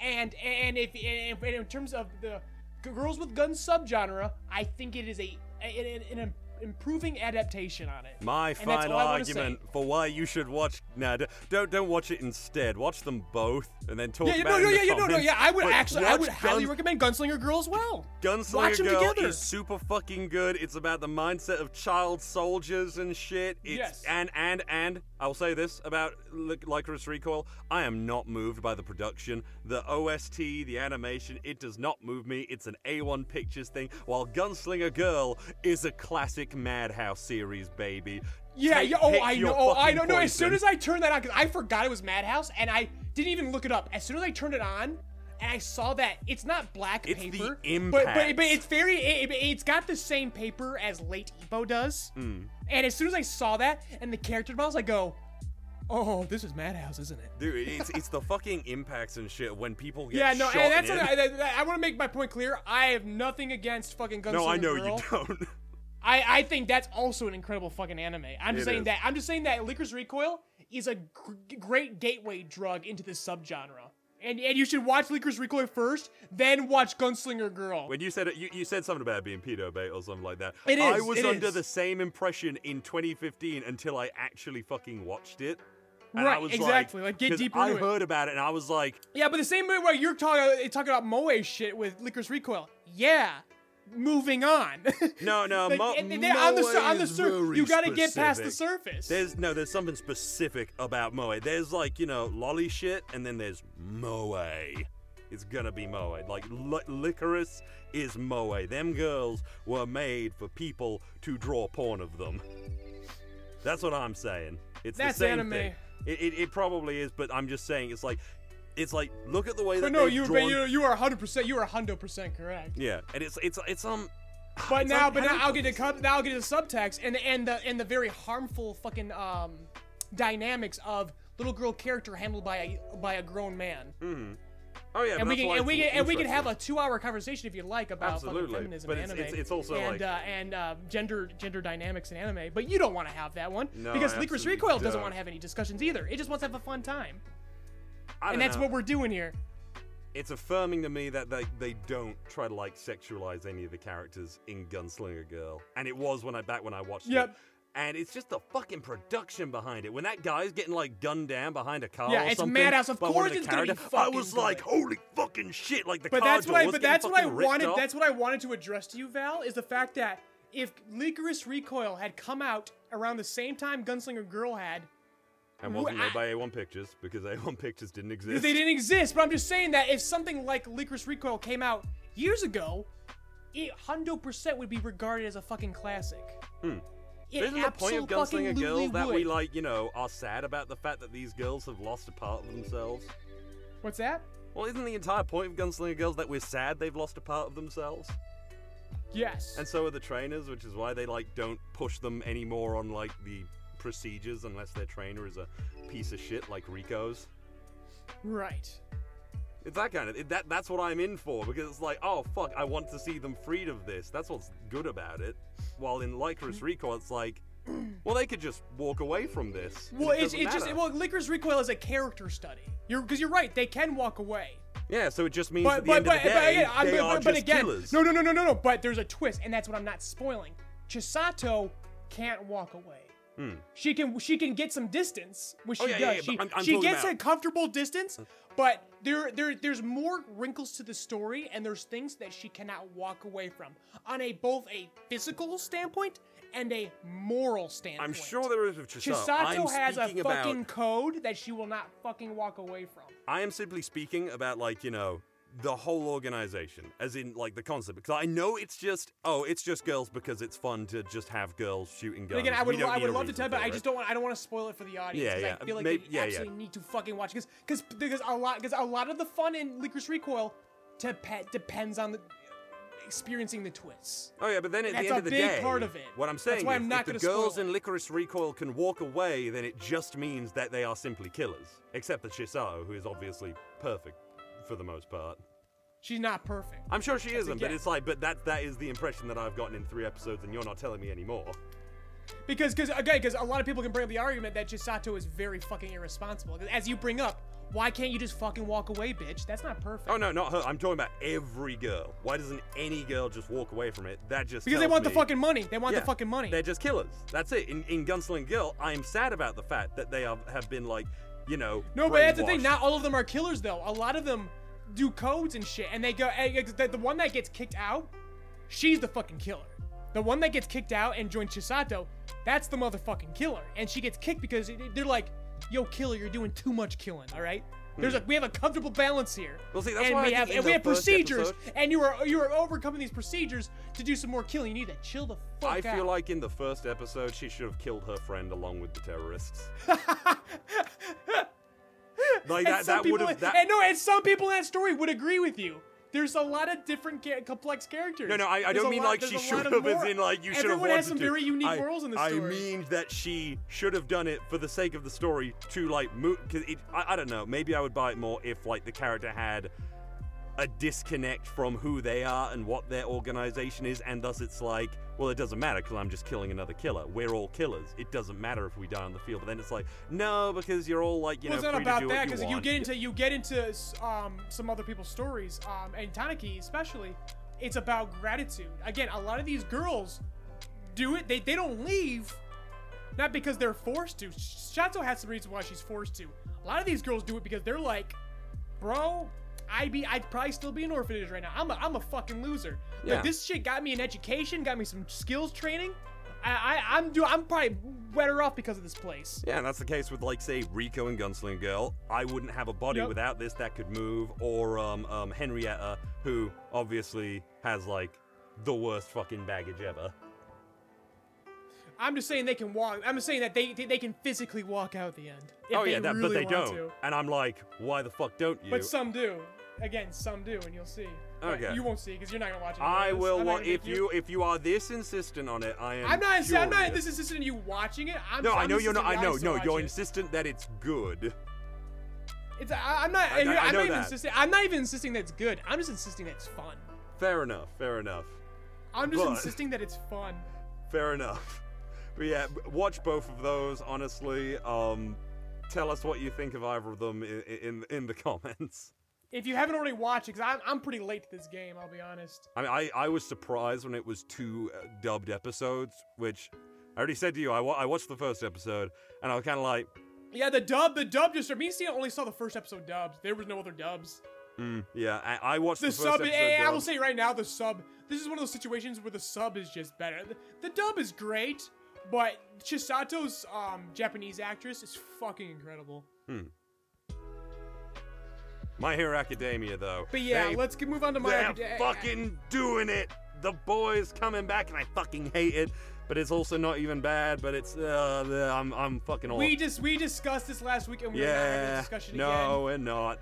and and if and in terms of the girls with guns subgenre, I think it is a an, an improving adaptation on it. My And final I argument for why you should watch. Nah, don't don't watch it instead. Watch them both, and then talk Yeah, yeah, about no, it no, yeah, yeah, no, no, yeah. I would But actually, I would highly recommend Gunslinger Girl as well. Gunslinger Watch Girl together. is super fucking good. It's about the mindset of child soldiers and shit. It's, Yes. And and and I'll say this about Li- Lycoris Recoil: I am not moved by the production, the OST, the animation. It does not move me. It's an A1 Pictures thing. While Gunslinger Girl is a classic Madhouse series, baby. Yeah, Take- yeah. Oh, I know. Oh, I fucking know. No, as soon as I turned that on, because I forgot it was Madhouse, and I didn't even look it up. As soon as I turned it on, and I saw that it's not black It's the paper, but, but but it's very. It, it- it's got the same paper as late Evo does. Hmm. And as soon as I saw that and the character models, I go, "Oh, this is Madhouse, isn't it?" Dude, it's it's the fucking impacts and shit when people get Yeah, no, and that's in. what I, I, want to make my point clear. I have nothing against fucking Gunslinger no, I know Girl. you don't. I, I think that's also an incredible fucking anime. I'm just It saying is. that I'm just saying that Lycoris Recoil is a gr- great gateway drug into this subgenre. And and you should watch Lycoris Recoil first, then watch Gunslinger Girl. When you said it, you, you said something about being pedo bait or something like that. It I was under is. the same impression in 2015 until I actually fucking watched it. And Right, I was exactly, like, get 'cause deeper I into it. heard about it and I was like, Yeah, but the same way where you're talking talking about Moe shit with Lycoris Recoil. Yeah. Moving on. no, no, Like, Mo- and- and then on the sur- on the sur- you got to get past the surface. There's no, there's something specific about Moe. There's like you know lolly shit, and then there's Moe. It's gonna be Moe. Like li- licorice is Moe. Them girls were made for people to draw porn of them. That's what I'm saying. It's That's the same anime. thing. It, it, it probably is, but I'm just saying it's like, it's like look at the way that but no, you drawn. you you are 100% you are 100% correct. yeah, and it's it's it's um. But it's now, like, but now I'll get to cut. Now I'll get to the subtext and and the and the very harmful fucking um dynamics of little girl character handled by a by a grown man. Mhm. Oh yeah, and we can and we can and we can have a two hour conversation if you like about feminism But in it's- anime. it's- it's also and like- uh, and uh, gender gender dynamics in anime. But you don't want to have that one No, because Lycoris Recoil doesn't want to have any discussions either. It just wants to have a fun time, and that's know. what we're doing here. it's affirming to me that they, they don't try to like sexualize any of the characters in Gunslinger Girl. And it was when I back when I watched it. Yep. it. And it's just the fucking production behind it. When that guy's getting like gunned down behind a car Yeah, or it's Madhouse. Of course it's gonna be characters, I fucking was like, holy fucking shit! Like the But car that's what I. But that's what I wanted. off. That's what I wanted to address to you, Val. Is the fact that if Lycoris Recoil had come out around the same time Gunslinger Girl had, and wasn't I- made by A1 Pictures because A1 Pictures didn't exist. they didn't exist. But I'm just saying that if something like Lycoris Recoil came out years ago, it hundred percent would be regarded as a fucking classic. Hmm. It Isn't the point of Gunslinger Girl that we like, you know, are sad about the fact that these girls have lost a part of themselves? What's that? Well, isn't the entire point of Gunslinger Girls that we're sad they've lost a part of themselves? Yes. And so are the trainers, which is why they like don't push them anymore on like the procedures unless their trainer is a piece of shit like Rico's. right. It's that kind of it, that. That's what I'm in for because it's like, oh fuck, I want to see them freed of this. That's what's good about it. While in Lycoris mm-hmm. Recoil, it's like, well, they could just walk away from this. Well, it it's, doesn't just well, Lycoris Recoil is a character study. You're because you're right. They can walk away. yeah. So it just means But but but, the day, I'm- they but, are but, but just again, killers. no no no no no no. But there's a twist, and that's what I'm not spoiling. Chisato can't walk away. She can she can get some distance, which Hmm. Oh, she yeah, does. yeah, yeah, she I'm- I'm she gets a comfortable distance, but there there there's more wrinkles to the story, and there's things that she cannot walk away from on a both a physical standpoint and a moral standpoint. I'm sure there is with Chisato. I'm Chisato has a speaking about fucking code that she will not fucking walk away from. I am simply speaking about like you know the whole organization, as in like the concept, because I know it's just oh, it's just girls because it's fun to just have girls shooting guns. But again, I would, I would love to tell, but for I just don't want. I don't want to spoil it for the audience. Yeah, yeah, I feel like may- they yeah, yeah. need to fucking watch because because because a lot because a lot of the fun in Lycoris Recoil dep- depends on the experiencing the twists. Oh yeah, but then at the end of the big day, part of it. what I'm That's saying why is, I'm not if the girls in. Lycoris Recoil can walk away, then it just means that they are simply killers. Except for Chisato, who is obviously perfect for the most part. She's not perfect. I'm sure she isn't, but it's like, but that that is the impression that I've gotten in three episodes, and you're not telling me anymore. Because, because again, because a lot of people can bring up the argument that Chisato is very fucking irresponsible. As you bring up, why can't you just fucking walk away, bitch? That's not perfect. Oh no, not her. I'm talking about every girl. Why doesn't any girl just walk away from it? That just because they tells want the me- fucking money. They want Yeah, the fucking money. They're just killers. That's it. In, in Gunsling Girl, I am sad about the fact that they are, have been like, you know. No, but that's the thing. Not all of them are killers, though. A lot of them do codes and shit, and they go. The, the one that gets kicked out, she's the fucking killer. The one that gets kicked out and joins Chisato, that's the motherfucking killer, and she gets kicked because they're like, "Yo, killer, you're doing too much killing." All right. There's a we have a comfortable balance here. Well, see, that's and why we think have and we have procedures, episode- and you are you are overcoming these procedures to do some more killing. You need to chill the fuck I out. I feel like in the first episode, she should have killed her friend along with the terrorists. like that, that would have. That, and no, and some people in that story would agree with you. There's a lot of different ca- complex characters. No, no, I, I don't mean lot- like she should have, as in like you should have Everyone has some to. very unique I, roles in the story. I mean that she should have done it for the sake of the story to like move. Because it, I, I don't know. Maybe I would buy it more if like the character had a disconnect from who they are and what their organization is, and thus it's like, well, it doesn't matter because I'm just killing another killer. We're all killers. It doesn't matter if we die on the field. But then it's like, no, because you're all like, you well, know, it's not about that because you, you get into you get into um, some other people's stories, um, and Takina especially. It's about gratitude. Again, a lot of these girls do it. They they don't leave, not because they're forced to. Shato has some reason why she's forced to. A lot of these girls do it because they're like, bro, I be I'd probably still be an orphanage right now. I'm a I'm a fucking loser. Yeah. But this shit got me an education, got me some skills training. I, I I'm do I'm probably better off because of this place. Yeah, and that's the case with like say Rico and Gunslinger Girl. I wouldn't have a body Yep. without this that could move, or um, um Henrietta, who obviously has like the worst fucking baggage ever. I'm just saying they can walk. I'm just saying that they they, they can physically walk out the end. If oh they yeah, really but they want don't. To. And I'm like, why the fuck don't you? But some do. Again, some do, and you'll see. But Okay. You won't see because you're not gonna watch it. I anyways. will. I'm not Wa- gonna if you if you are this insistent on it, I am. I'm not. I'm not. This is insistent in you watching it. I'm, No, I'm I know you're not. I know. No, you're it. insistent that it's good. It's. I, I'm not. I- I- I'm I not know even that. insisting. I'm not even insisting that it's good. I'm just insisting that it's fun. Fair enough. Fair enough. I'm just But- insisting that it's fun. Fair enough. But yeah, b- watch both of those. Honestly, um, tell us what you think of either of them in in, in the comments. If you haven't already watched it, because I'm, I'm pretty late to this game, I'll be honest. I mean, I, I was surprised when it was two uh, dubbed episodes, which I already said to you. I, wa- I watched the first episode, and I was kind of like, Yeah, the dub, the dub just. Me and Steena only saw the first episode dubbed. There was no other dubs. mm, yeah. I, I watched the, The first sub, episode. eh, I will dubbed. say right now, the sub. This is one of those situations where the sub is just better. The, the dub is great, but Chisato's um, Japanese actress is fucking incredible. My Hero Academia, though. But yeah, they, let's get, move on to my. they're fucking doing it. The boys coming back, and I fucking hate it. But it's also not even bad. But it's uh, I'm I'm fucking all. We just we discussed this last week and we're not having a yeah. discussion No, we're not.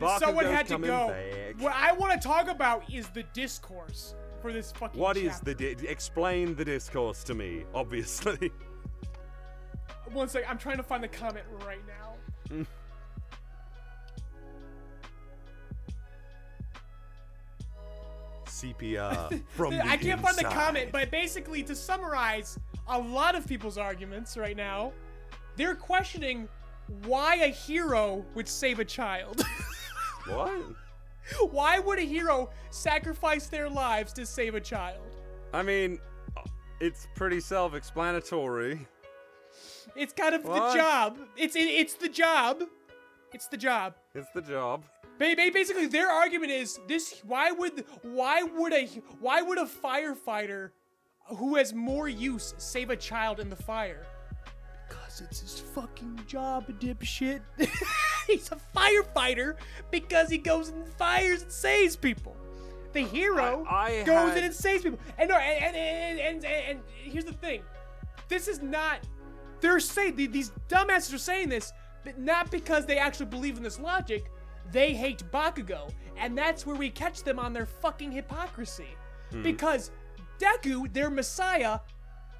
again. Someone Bakugo's had to go. back. What I want to talk about is the discourse for this fucking. What is chapter. the di- explain the discourse to me? Obviously. One sec, I'm trying to find the comment right now. CPR from the I can't find the comment, but basically, to summarize a lot of people's arguments right now, they're questioning why a hero would save a child. what? why would a hero sacrifice their lives to save a child? I mean, it's pretty self-explanatory. It's kind of What? the job. It's it, it's the job. It's the job. It's the job. Ba- ba- Basically, their argument is this: Why would why would a why would a firefighter who has more use save a child in the fire? Because it's his fucking job, dipshit. he's a firefighter because he goes and fires and saves people. The hero I- I goes had- in and saves people. And no, and and, and, and, and, and here's the thing. This is not they're saying these dumbasses are saying this, but not because they actually believe in this logic. They hate Bakugo, and that's where we catch them on their fucking hypocrisy. Because Deku, their messiah,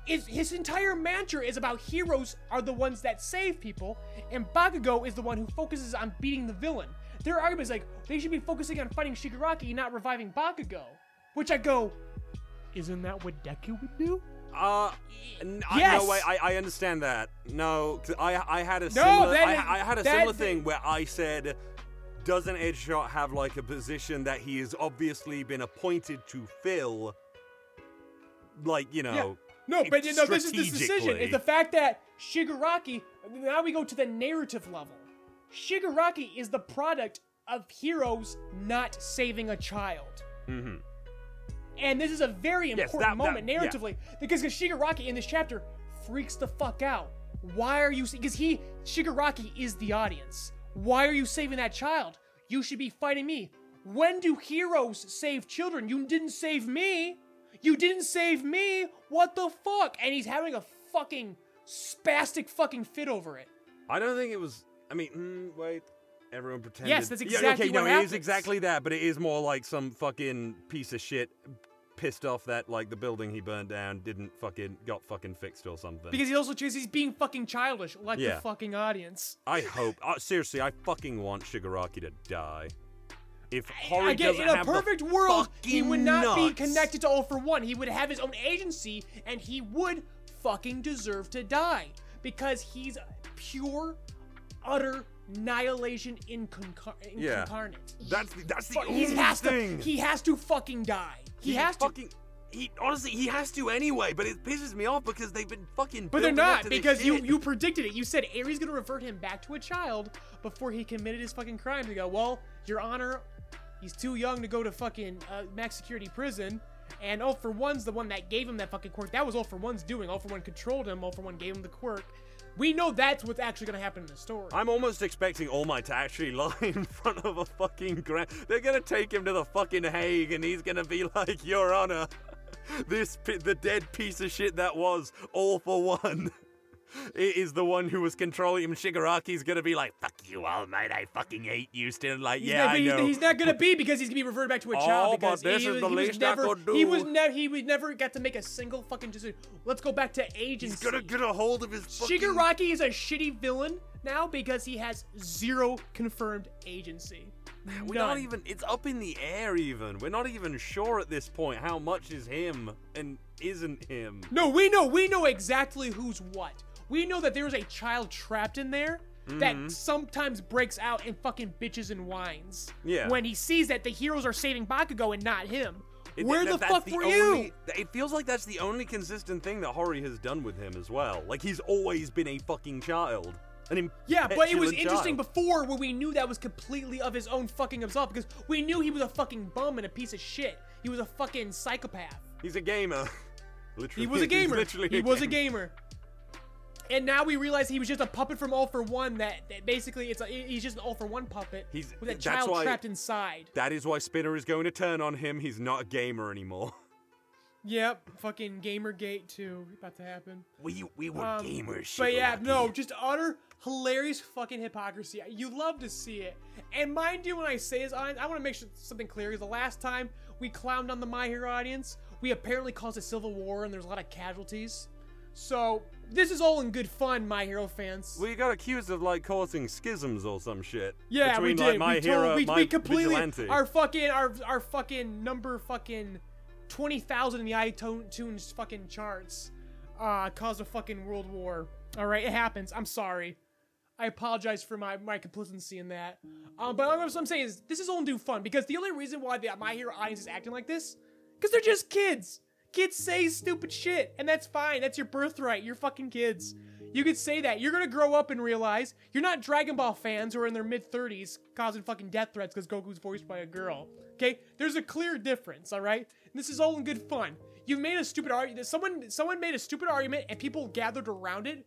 is his entire mantra is about heroes are the ones that save people, and Bakugo is the one who focuses on beating the villain. Their argument is like they should be focusing on fighting Shigaraki, not reviving Bakugo. Which I go, isn't that what Deku would do? Uh, n- I- Yes! no way. I, I understand that. No, I I had a similar that I, I had a that- similar thing where I said, doesn't Edgeshot have like a position that he has obviously been appointed to fill? Like you know. No, but you know, this is the decision. It's the fact that Shigaraki. Now we go to the narrative level. Shigaraki is the product of heroes not saving a child. Mhm. And this is a very important that- that- moment yeah. narratively because Shigaraki in this chapter freaks the fuck out. Why are you? Because he Shigaraki is the audience. Why are you saving that child? You should be fighting me. When do heroes save children? You didn't save me. You didn't save me. What the fuck? And he's having a fucking spastic fucking fit over it. I don't think it was. I mean, mm, wait. Everyone pretended. Yes, that's Yeah, exactly okay, no, what it happens. is exactly that, but it is more like some fucking piece of shit pissed off that like the building he burned down didn't fucking got fucking fixed or something. Because he also because he's being fucking childish, like Yeah. the fucking audience. I hope. Uh, seriously, I fucking want Shigaraki to die. If Hori Again, doesn't in a have the perfect world, he fucking would not be nuts- connected to All for One. He would have his own agency, and he would fucking deserve to die because he's pure, utter annihilation inconcar- Yeah. incarnate. That's the, that's the Fu- only he has thing. to. He has to fucking die. He, has to. fucking. He honestly, he has to anyway. But it pisses me off because they've been fucking. But they're not to because you you predicted it. You said Eri's gonna revert him back to a child before he committed his fucking crime. You go, well, Your Honor, he's too young to go to fucking uh, max security prison. And All for One's the one that gave him that fucking quirk. That was All for One's doing. All for One controlled him. All for One gave him the quirk. We know that's what's actually gonna happen in the story. I'm almost expecting All Might to actually lie in front of a fucking grand. They're gonna take him to the fucking Hague, and he's gonna be like, "Your Honor, this pi- the dead piece of shit that was All for One." It is the one who was controlling him. Shigaraki's gonna be like, "Fuck you, All Might! I fucking hate you." Still, like, He's yeah, not, I know. he's not gonna be because he's gonna be reverted back to a child Oh, because but this he, is was- the he was never he was never he was never got to make a single fucking decision. Let's go back to agency. He's gonna get a hold of his fucking. Shigaraki is a shitty villain now because he has zero confirmed agency. We're None. not even. It's up in the air. Even we're not even sure at this point how much is him and isn't him. No, we know. We know exactly who's what. We know that there's a child trapped in there Mm-hmm. that sometimes breaks out and fucking bitches and whines. Yeah. When he sees that the heroes are saving Bakugo and not him. It- Where that- the fuck were only- you? It feels like that's the only consistent thing that Hori has done with him as well. Like he's always been a fucking child. Yeah, but it was interesting child. before where we knew that was completely of his own fucking himself because we knew he was a fucking bum and a piece of shit. He was a fucking psychopath. He's a gamer. literally, He was a gamer. literally He was a gamer. And now we realize he was just a puppet from All for One. That, that basically it's a, he's just an All for One puppet He's- with a child why- trapped inside. That is why Spinner is going to turn on him. He's not a gamer anymore. Yep, fucking Gamergate too about to happen. We we were Um, gamers. But yeah, no, just utter hilarious fucking hypocrisy. You love to see it. And mind you, when I say this, I, I want to make sure something clear. Because the last time we clowned on the My Hero audience, we apparently caused a civil war and there's a lot of casualties. So this is all in good fun, My Hero fans. We got accused of like causing schisms or some shit. yeah, between, we like, did. my we hero, told, we, my we completely vigilante. our fucking our our fucking number fucking twenty thousand in the iTunes fucking charts uh caused a fucking world war. All right, it happens. I'm sorry. I apologize for my my complicity in that. Um, but what I'm saying is this is all in due fun because the only reason why the My Hero audience is acting like this, because they're just kids. Kids say stupid shit, and that's fine. That's your birthright. You're fucking kids. You could say that. You're gonna grow up and realize you're not Dragon Ball fans who are in their mid 30s causing fucking death threats because Goku's voiced by a girl. Okay? There's a clear difference, alright? This is all in good fun. You've made a stupid argument. Someone someone made a stupid argument and people gathered around it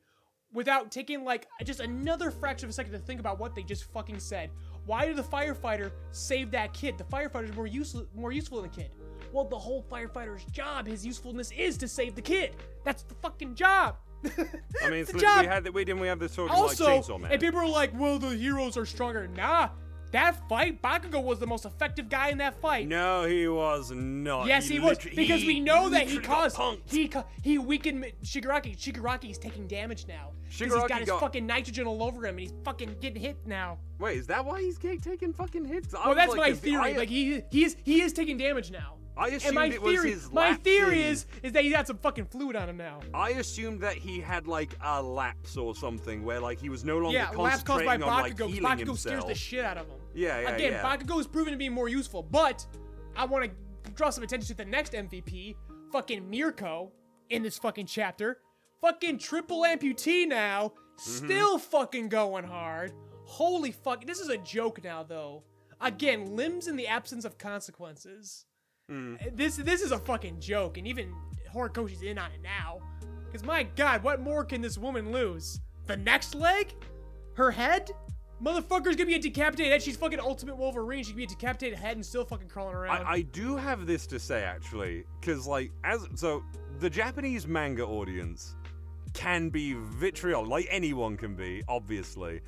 without taking like just another fraction of a second to think about what they just fucking said. Why did the firefighter save that kid? The firefighter's more useful more useful than the kid. Well, the whole firefighter's job, his usefulness is to save the kid. That's the fucking job. I mean, It's the job. we had we didn't we have this talk also, like Chainsaw Man? and people are like, well, the heroes are stronger. Nah, that fight, Bakugo was the most effective guy in that fight. no, he was not. Yes, he, was literally- because we know that he caused he he weakened Mi- Shigaraki. Shigaraki's taking damage now because he's got his got- fucking nitrogen all over him and he's fucking getting hit now. Wait, is that why he's getting taking fucking hits? I Well, that's like, my theory. I- like he he is he is taking damage now. I and assumed my it was theory his my theory is is that he got some fucking fluid on him now. I assumed that he had like a lapse or something where like he was no longer Yeah, lapse caused by concentrating on like Bakugo. healing Bakugo himself. scares the shit out of him. Yeah, yeah, Again, yeah. Bakugo is proven to be more useful, but I want to draw some attention to the next MVP, fucking Mirko, in this fucking chapter. Fucking triple amputee now, Mm-hmm. still fucking going hard. Holy fuck, this is a joke now though. Again, limbs in the absence of consequences. Mm. This this is a fucking joke, and even Horikoshi's in on it now. Cause my god, what more can this woman lose? The next leg? Her head? Motherfucker's gonna be a decapitated head. She's fucking ultimate Wolverine. She can be a decapitated head and still fucking crawling around. I, I do have this to say actually, because like as so the Japanese manga audience can be vitriol, like anyone can be, obviously,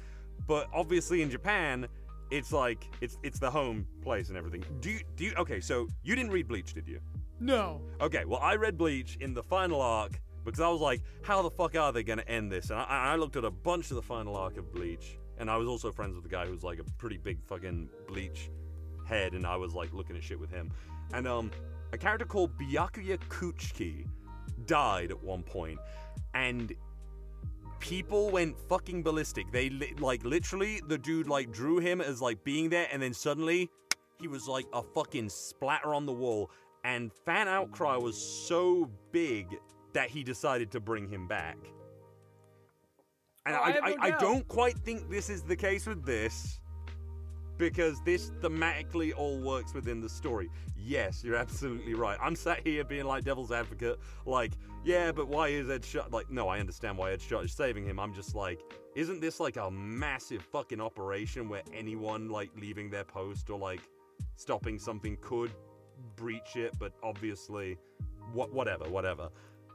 but obviously in Japan, it's like it's it's the home place and everything. Do you do you okay? So you didn't read Bleach, did you? no. Okay, well I read Bleach in the final arc because I was like, how the fuck are they gonna end this? And I, I looked at a bunch of the final arc of Bleach, and I was also friends with the guy who's like a pretty big fucking Bleach head, and I was like looking at shit with him. And um, a character called Byakuya Kuchiki died at one point, and people went fucking ballistic. They li- like literally the dude like drew him as like being there, and then suddenly he was like a fucking splatter on the wall. And fan outcry was so big that he decided to bring him back. And Oh, I I, no I don't quite think this is the case with this because this thematically all works within the story. Yes, you're absolutely right. I'm sat here being like devil's advocate, like, yeah, but why is Edgeshot? Like, no, I understand why Edgeshot is saving him. I'm just like, isn't this like a massive fucking operation where anyone like leaving their post or like stopping something could breach it? But obviously, what, whatever, whatever.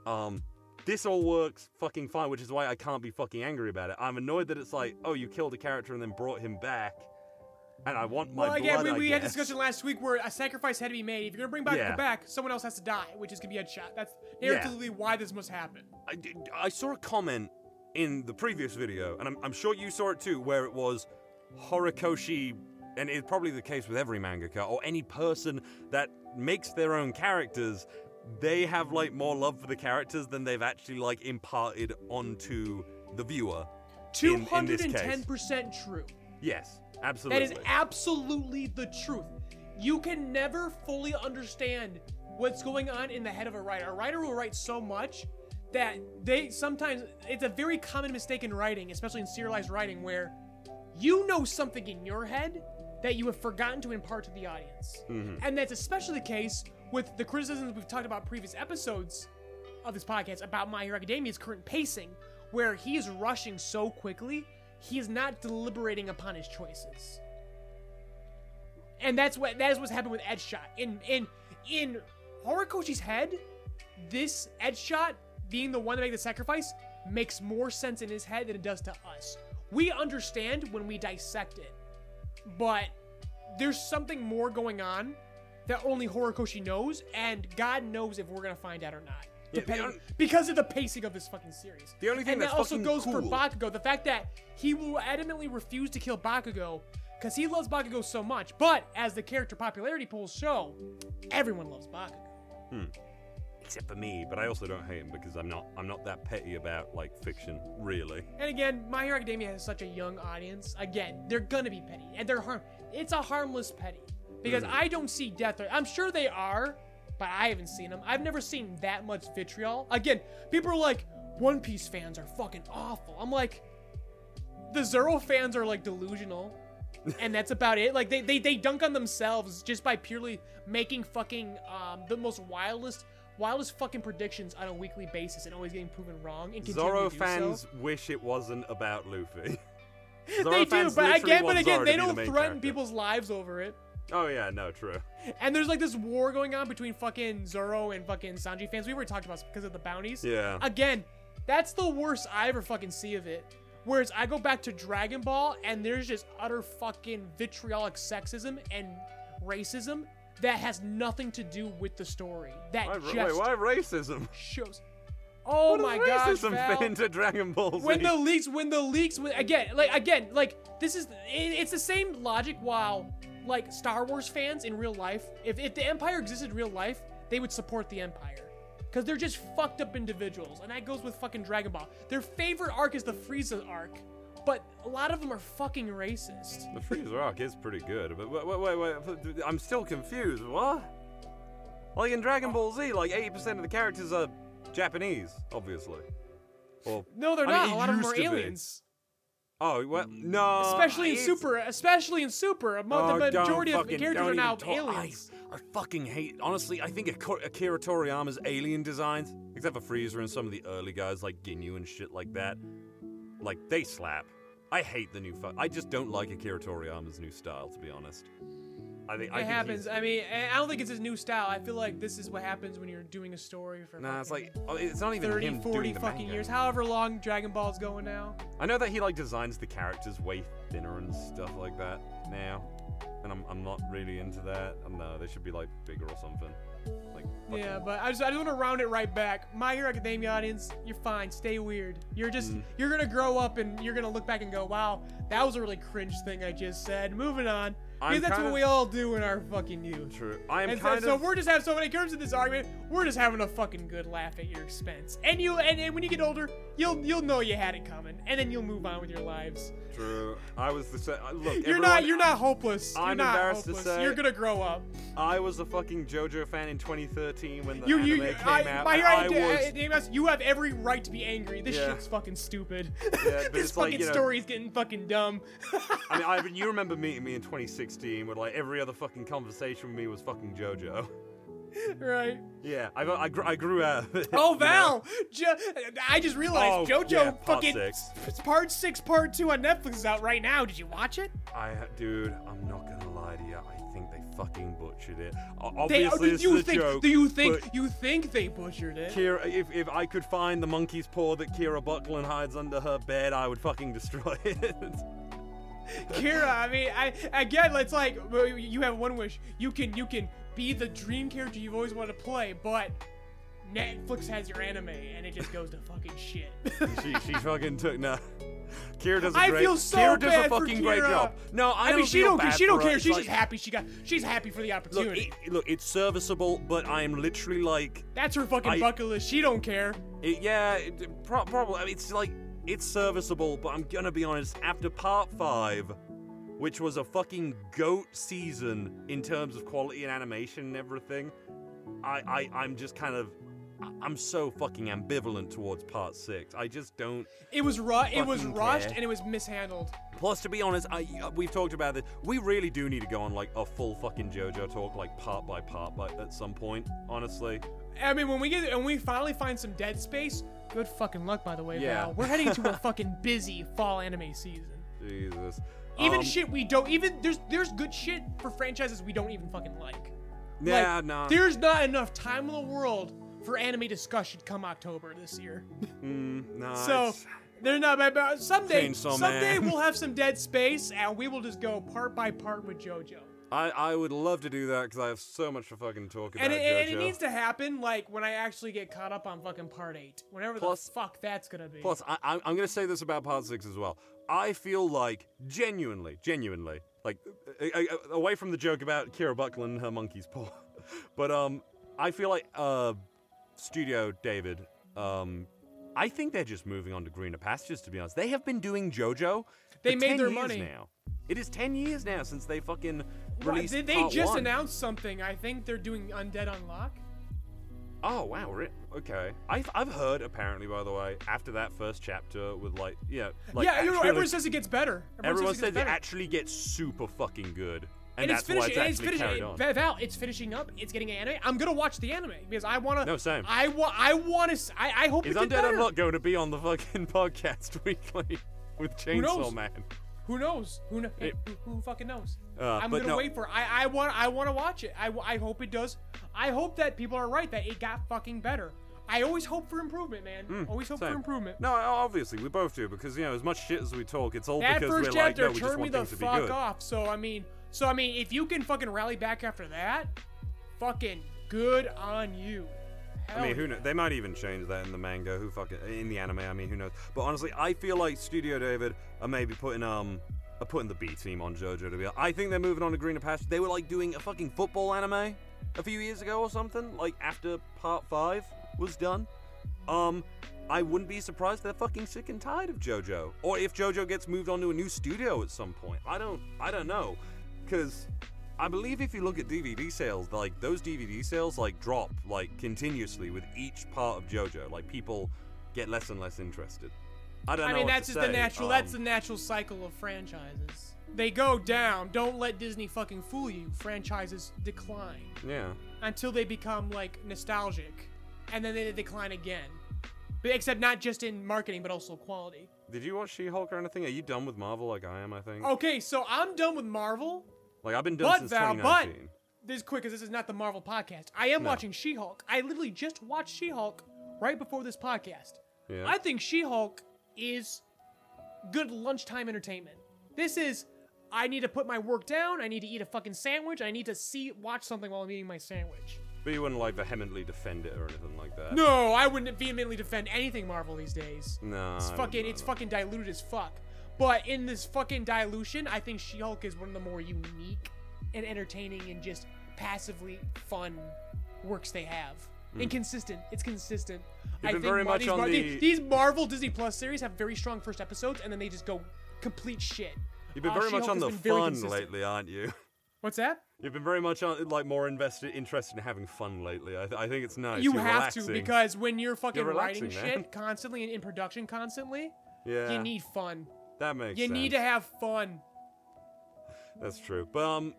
Um, this all works fucking fine, which is why I can't be fucking angry about it. I'm annoyed that it's like, oh, you killed a character and then brought him back, and I want my well, again, blood. we, we had guess. discussion last week where a sacrifice had to be made. If you're gonna bring Bakugo Yeah. back, someone else has to die, which is gonna be Edgeshot. That's Yeah. narratively why this must happen. I, did- I saw a comment in the previous video, and I'm, I'm sure you saw it too, where it was Horikoshi, and it's probably the case with every mangaka or any person that makes their own characters. They have like more love for the characters than they've actually like imparted onto the viewer. Two hundred and ten percent true. Yes, absolutely. is absolutely the truth. You can never fully understand what's going on in the head of a writer. A writer will write so much that they sometimes it's a very common mistake in writing, especially in serialized writing, where you know something in your head that you have forgotten to impart to the audience. Mm-hmm. And that's especially the case with the criticisms we've talked about previous episodes of this podcast about My Hero Academia's current pacing, where he is rushing so quickly, he is not deliberating upon his choices. And that's what that is what's happened with Edgeshot. In in in Horikoshi's head, this Edgeshot being the one to make the sacrifice makes more sense in his head than it does to us. We understand when we dissect it, but there's something more going on that only Horikoshi knows, and God knows if we're gonna find out or not. Yeah, the Depending, on- because of the pacing of this fucking series. The only thing and that's that also goes for cool- Bakugo. The fact that he will adamantly refuse to kill Bakugo because he loves Bakugo so much. But as the character popularity polls show, everyone loves Bakugo. Hmm. Except for me, but I also don't hate him because I'm not I'm not that petty about like fiction, really. And again, My Hero Academia has such a young audience. Again, they're gonna be petty, and they're harm. It's a harmless petty because Mm. I don't see death. I'm sure they are, but I haven't seen them. I've never seen that much vitriol. Again, people are like, One Piece fans are fucking awful. I'm like, the Zoro fans are like delusional. and that's about it. Like they, they they dunk on themselves just by purely making fucking um the most wildest, wildest fucking predictions on a weekly basis and always getting proven wrong and Zoro fans so. wish it wasn't about Luffy. they do, but again, but again, Zoro they to be the don't threaten character. people's lives over it. Oh yeah, no, true. And there's like this war going on between fucking Zoro and fucking Sanji fans. We already talked about this because of the bounties. Yeah. Again, that's the worst I ever fucking see of it. Whereas I go back to Dragon Ball and there's just utter fucking vitriolic sexism and racism that has nothing to do with the story. That Why, just wait, why racism? shows. Oh What my god, racism Val. fit into Dragon Ball Z? when the leaks when the leaks when, again like again like this is it, it's the same logic while like star wars fans in real life if, if the empire existed in real life they would support the empire because they're just fucked up individuals and that goes with fucking dragon ball their favorite arc is the frieza arc but a lot of them are fucking racist The Frieza arc is pretty good, but wait, wait, wait, I'm still confused. What? Like in Dragon Ball Z, like 80% of the characters are Japanese, obviously. Or no they're I mean, not it a lot of them are to be. Aliens oh, well, mm. no. especially in super especially in super mo- Oh, the don't majority of fucking- characters are now talk- aliens I, I fucking hate. Honestly, I think Ak- Akira Toriyama's alien designs, except for Frieza and some of the early guys like Ginyu and shit like that, like they slap. I hate the new. Fu- I just don't like Akira Toriyama's new style, to be honest. I think I it think happens. I mean, I don't think it's his new style. I feel like this is what happens when you're doing a story for Nah, it's like it's not even 30, him 40 doing the fucking years, however long Dragon Ball's going now. I know that he like designs the characters way thinner and stuff like that now, and I'm, I'm not really into that. I don't know, they should be like bigger or something. Like Yeah, but I just I just want to round it right back. My Hero Academia audience, you're fine. Stay weird. You're just Mm. you're gonna grow up and you're gonna look back and go, wow, that was a really cringe thing I just said. Moving on. Because that's kind what we all do in our fucking youth. True. I am And so, kind so of. we're just having so when it comes to this argument, we're just having a fucking good laugh at your expense. And you and, and when you get older, you'll you'll know you had it coming, and then you'll move on with your lives. True. I was the same. Uh, look, You're everyone, not you're not hopeless. You're I'm not embarrassed to say- You're gonna grow up. I was a fucking JoJo fan in 2013 when the You anime you came I, out. my I Academia- was. you have every right to be angry. This Yeah. shit's fucking stupid. but this it's like, fucking you know- story's getting fucking dumb. I mean, Ivan, you remember meeting me in 2016 where like every other fucking conversation with me was fucking JoJo. right. Yeah, I, I, grew, I grew out. Oh? Val, jo- I just realized Oh, JoJo yeah, part fucking six. part six, part two on Netflix is out right now. Did you watch it? I, dude, I'm not gonna lie to you. I think they fucking butchered it. O- They, oh, Obviously, do this you is a think? joke. do you think? but You think they butchered it? Kira, if, if I could find the monkey's paw that Kira Buckland hides under her bed, I would fucking destroy it. Kira, I mean, I again, it's like well, you have one wish. You can you can be the dream character you've always wanted to play, but Netflix has your anime, and it just goes to fucking shit. she, she fucking took no. Kira does a I great. feel so Kira does a fucking great job. No, I, I, don't mean, she don't she don't for her. care. She's like- just happy she got. She's happy for the Look, opportunity. it, look, it's serviceable, but I am literally like, That's her fucking I- bucket list. She don't care. it, yeah, it, pro- probably. I mean, it's like it's serviceable, but I'm gonna be honest. After part five, which was a fucking goat season in terms of quality and animation and everything, I, I, I'm just kind of. I'm so fucking ambivalent towards part six. I just don't. It was ru- It was rushed care. and it was mishandled. Plus, to be honest, I, uh, we've talked about this. We really do need to go on like a full fucking JoJo talk, like part by part, by, at some point. Honestly, I mean, when we get and we finally find some dead space, good fucking luck, by the way, Yeah. Val. We're heading to a fucking busy fall anime season. Jesus. Even Um, shit we don't even there's there's good shit for franchises we don't even fucking like. Yeah, like, no. There's not enough time in the world for anime discussion come October this year. Mm, no. So they're not bad. But someday, Chainsaw someday Man. we'll have some dead space and we will just go part by part with JoJo. I, I would love to do that because I have so much to fucking talk about. And it, and it needs to happen like when I actually get caught up on fucking part eight, whenever Plus- the fuck that's gonna be. Plus, I, I'm, I'm going to say this about part six as well. I feel like, genuinely, genuinely, like, away from the joke about Kira Buckland and her monkey's paw, but um, I feel like uh, Studio David, um, I think they're just moving on to greener pastures. To be honest, they have been doing JoJo. They made 10 their money. now. It is ten years now since they fucking released. Right, released. they, just one. announced something. I think they're doing Undead Unluck. Oh wow, re- okay. I've I've heard apparently, by the way, after that first chapter with like yeah, like yeah, you know, actually, everyone says it gets better. everyone says it it gets better. actually gets super fucking good. And, it's that's why finishing. it's it's actually finishing. on. Val, it's finishing up. It's getting an anime. I'm gonna watch the anime because I wanna. No, same. I want. I want to. I, I hope Is it did Undead better. Unluck going to be on the fucking podcast weekly with Chainsaw knows? Man? Who knows? Who, kn- It- who, fucking knows? Uh, I'm gonna no- wait for. I I want. I want to watch it. I, I hope it does. I hope that people are right that it got fucking better. I always hope for improvement, man. always hope Same. for improvement. No, obviously we both do because you know as much shit as we talk, it's all that because first we're like, no, we just turned me want the things to be fuck off. So I mean, so I mean, if you can fucking rally back after that, fucking good on you. Hell I mean, who knows? They might even change that in the manga. Who fucking in the anime? I mean, who knows? But honestly, I feel like Studio David are maybe putting um are putting the B team on JoJo to be. I think they're moving on to greener pastures. They were like doing a fucking football anime a few years ago or something. Like after part five was done. Um, I wouldn't be surprised they're fucking sick and tired of JoJo, or if JoJo gets moved on to a new studio at some point. I don't, I don't know, because I believe if you look at DVD sales, like those DVD sales like drop like continuously with each part of JoJo. Like people get less and less interested. I don't I know. I mean, that's just the say. natural. that's the Um, natural cycle of franchises. They go down. Don't let Disney fucking fool you. Franchises decline yeah. until they become like nostalgic, and then they decline again. But except not just in marketing, but also quality. Did you watch She-Hulk or anything? Are you done with Marvel like I am? I think. Okay, so I'm done with Marvel. Like I've been done But since Val, but 2019. this is quick because this is not the Marvel podcast. I am No. watching She-Hulk. I literally just watched She-Hulk right before this podcast. Yeah. I think She-Hulk is good lunchtime entertainment. This is I need to put my work down. I need to eat a fucking sandwich. I need to see watch something while I'm eating my sandwich. But you wouldn't like vehemently defend it or anything like that. No, I wouldn't vehemently defend anything Marvel these days. No. It's fucking it's fucking diluted as fuck. But in this fucking dilution, I think She-Hulk is one of the more unique and entertaining and just passively fun works they have. And consistent. It's consistent. You've I been think very Mar- much these, on Mar- the- these, Marvel Disney Plus series have very strong first episodes and then they just go complete shit. You've been Uh, very much on the fun lately, aren't you? What's that? You've been very much on, like more invested, interested in having fun lately. I, th- I think it's nice. you You're have relaxing. to because when you're fucking You're writing man. shit constantly and in production constantly, yeah, you need fun. That makes You sense. need to have fun. That's true. But um,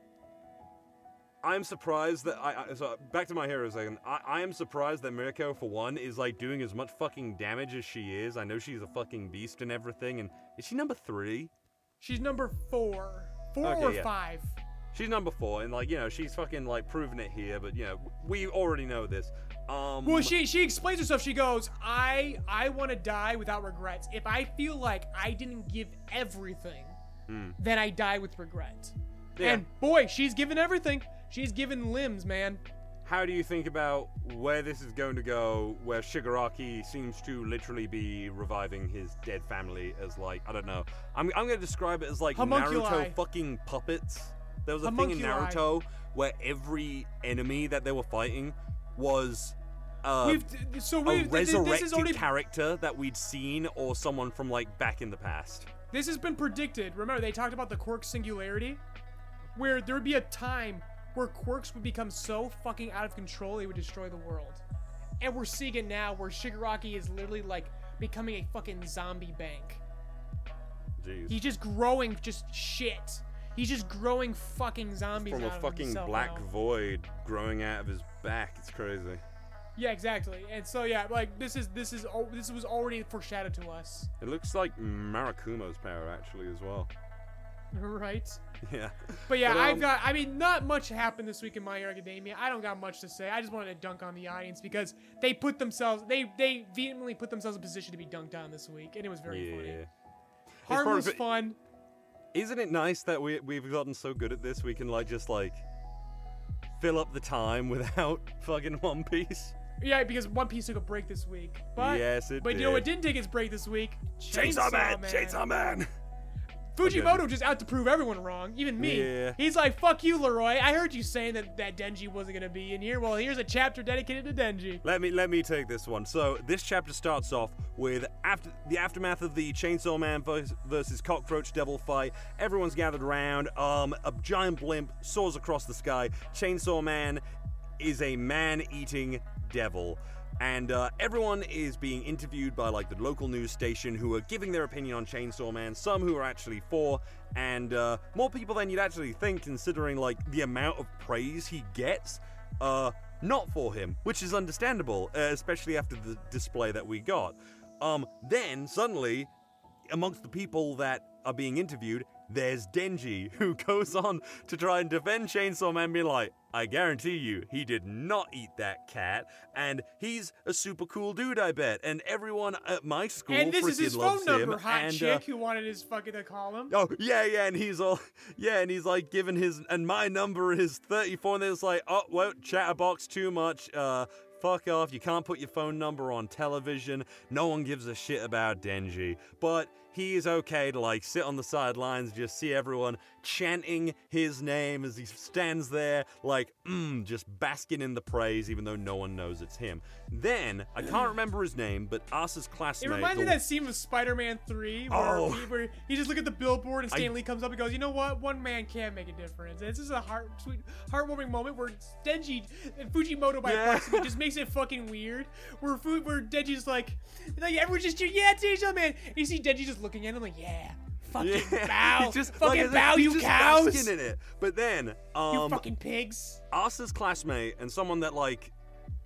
I'm surprised that I, I so back to my hero second. I, I am surprised that Mirko for one is like doing as much fucking damage as she is. I know she's a fucking beast and everything. And is she number three? She's number four. Four Okay, or yeah. five. She's number four, and like you know, she's fucking like proving it here. But you know, we already know this. Um, Well, she she explains herself. She goes, "I I want to die without regrets. If I feel like I didn't give everything, then I die with regret." Yeah. And boy, she's given everything. She's given limbs, man. How do you think about where this is going to go? Where Shigaraki seems to literally be reviving his dead family as like I don't know. I'm I'm gonna describe it as like Homunculi. Naruto fucking puppets. There was a thing in Homunculi. Naruto where every enemy that they were fighting was uh, We've so a we this resurrected is already character that we'd seen or someone from like back in the past. This has been predicted. Remember, they talked about the quirk singularity, where there would be a time where quirks would become so fucking out of control they would destroy the world. And we're seeing it now, where Shigaraki is literally like becoming a fucking zombie bank. Jeez. He's just growing just shit. He's just growing fucking zombies from a fucking black now. void growing out of his back. It's crazy. Yeah, exactly. And so yeah, like this is this is al- this was already foreshadowed to us, It looks like Marakumo's power actually as well. right? Yeah. But yeah, But, I've um, got. I mean, not much happened this week in My Hero Academia. I don't got much to say. I just wanted to dunk on the audience because they put themselves, they they vehemently put themselves in position to be dunked on this week, and it was very funny. Yeah. part Harmless of it- fun. Isn't it nice that we we've gotten so good at this? We can like just like fill up the time without fucking One Piece. Yeah, because One Piece took a break this week. But Yes, it But you know what did. didn't take its break this week? Chainsaw, Chainsaw Man! Man. Chainsaw Man. Fujimoto just out to prove everyone wrong, even me. Yeah. He's like, "Fuck you, Leroy. I heard you saying that that Denji wasn't gonna be in here. Well, here's a chapter dedicated to Denji." Let me let me take this one. So this chapter starts off with after the aftermath of the Chainsaw Man versus Cockroach Devil fight. Everyone's gathered around. Um, a giant blimp soars across the sky. Chainsaw Man is a man-eating devil. and uh, everyone is being interviewed by like the local news station who are giving their opinion on Chainsaw Man. Some who are actually for, and uh, more people than you'd actually think, considering like the amount of praise he gets. Uh, not for him, which is understandable, uh, especially after the display that we got. Um, then suddenly, amongst the people that are being interviewed, there's Denji, who goes on to try and defend Chainsaw Man, being like, I guarantee you, he did not eat that cat, and he's a super cool dude, I bet. And everyone at my school and this is his phone him. number, hot and, uh, chick who wanted his fucking to call him. Oh yeah, yeah, and he's all yeah, and he's like giving his and my number is 34, and it's like, oh well, chatterbox too much. Uh, fuck off. You can't put your phone number on television. No one gives a shit about Denji, but he is okay to like sit on the sidelines, just see everyone chanting his name as he stands there, like, mm, just basking in the praise, even though no one knows it's him. Then I can't remember his name, but Asa's classmate. It reminds me of that scene with Spider-Man 3 where, Oh. he, where he just look at the billboard and I- Stan Lee comes up and goes, you know what? One man can make a difference. And this is a heart, sweet, heartwarming moment where Denji and Fujimoto by Yeah. proximity just makes it fucking weird. Where Fu, where Denji's like, like everyone's just cheering, yeah, Chainsaw Man. And you see Denji just looking at him like, yeah, fucking bow, just fucking like bow, you cows, in it. But then, um, you fucking pigs. Asa's classmate and someone that like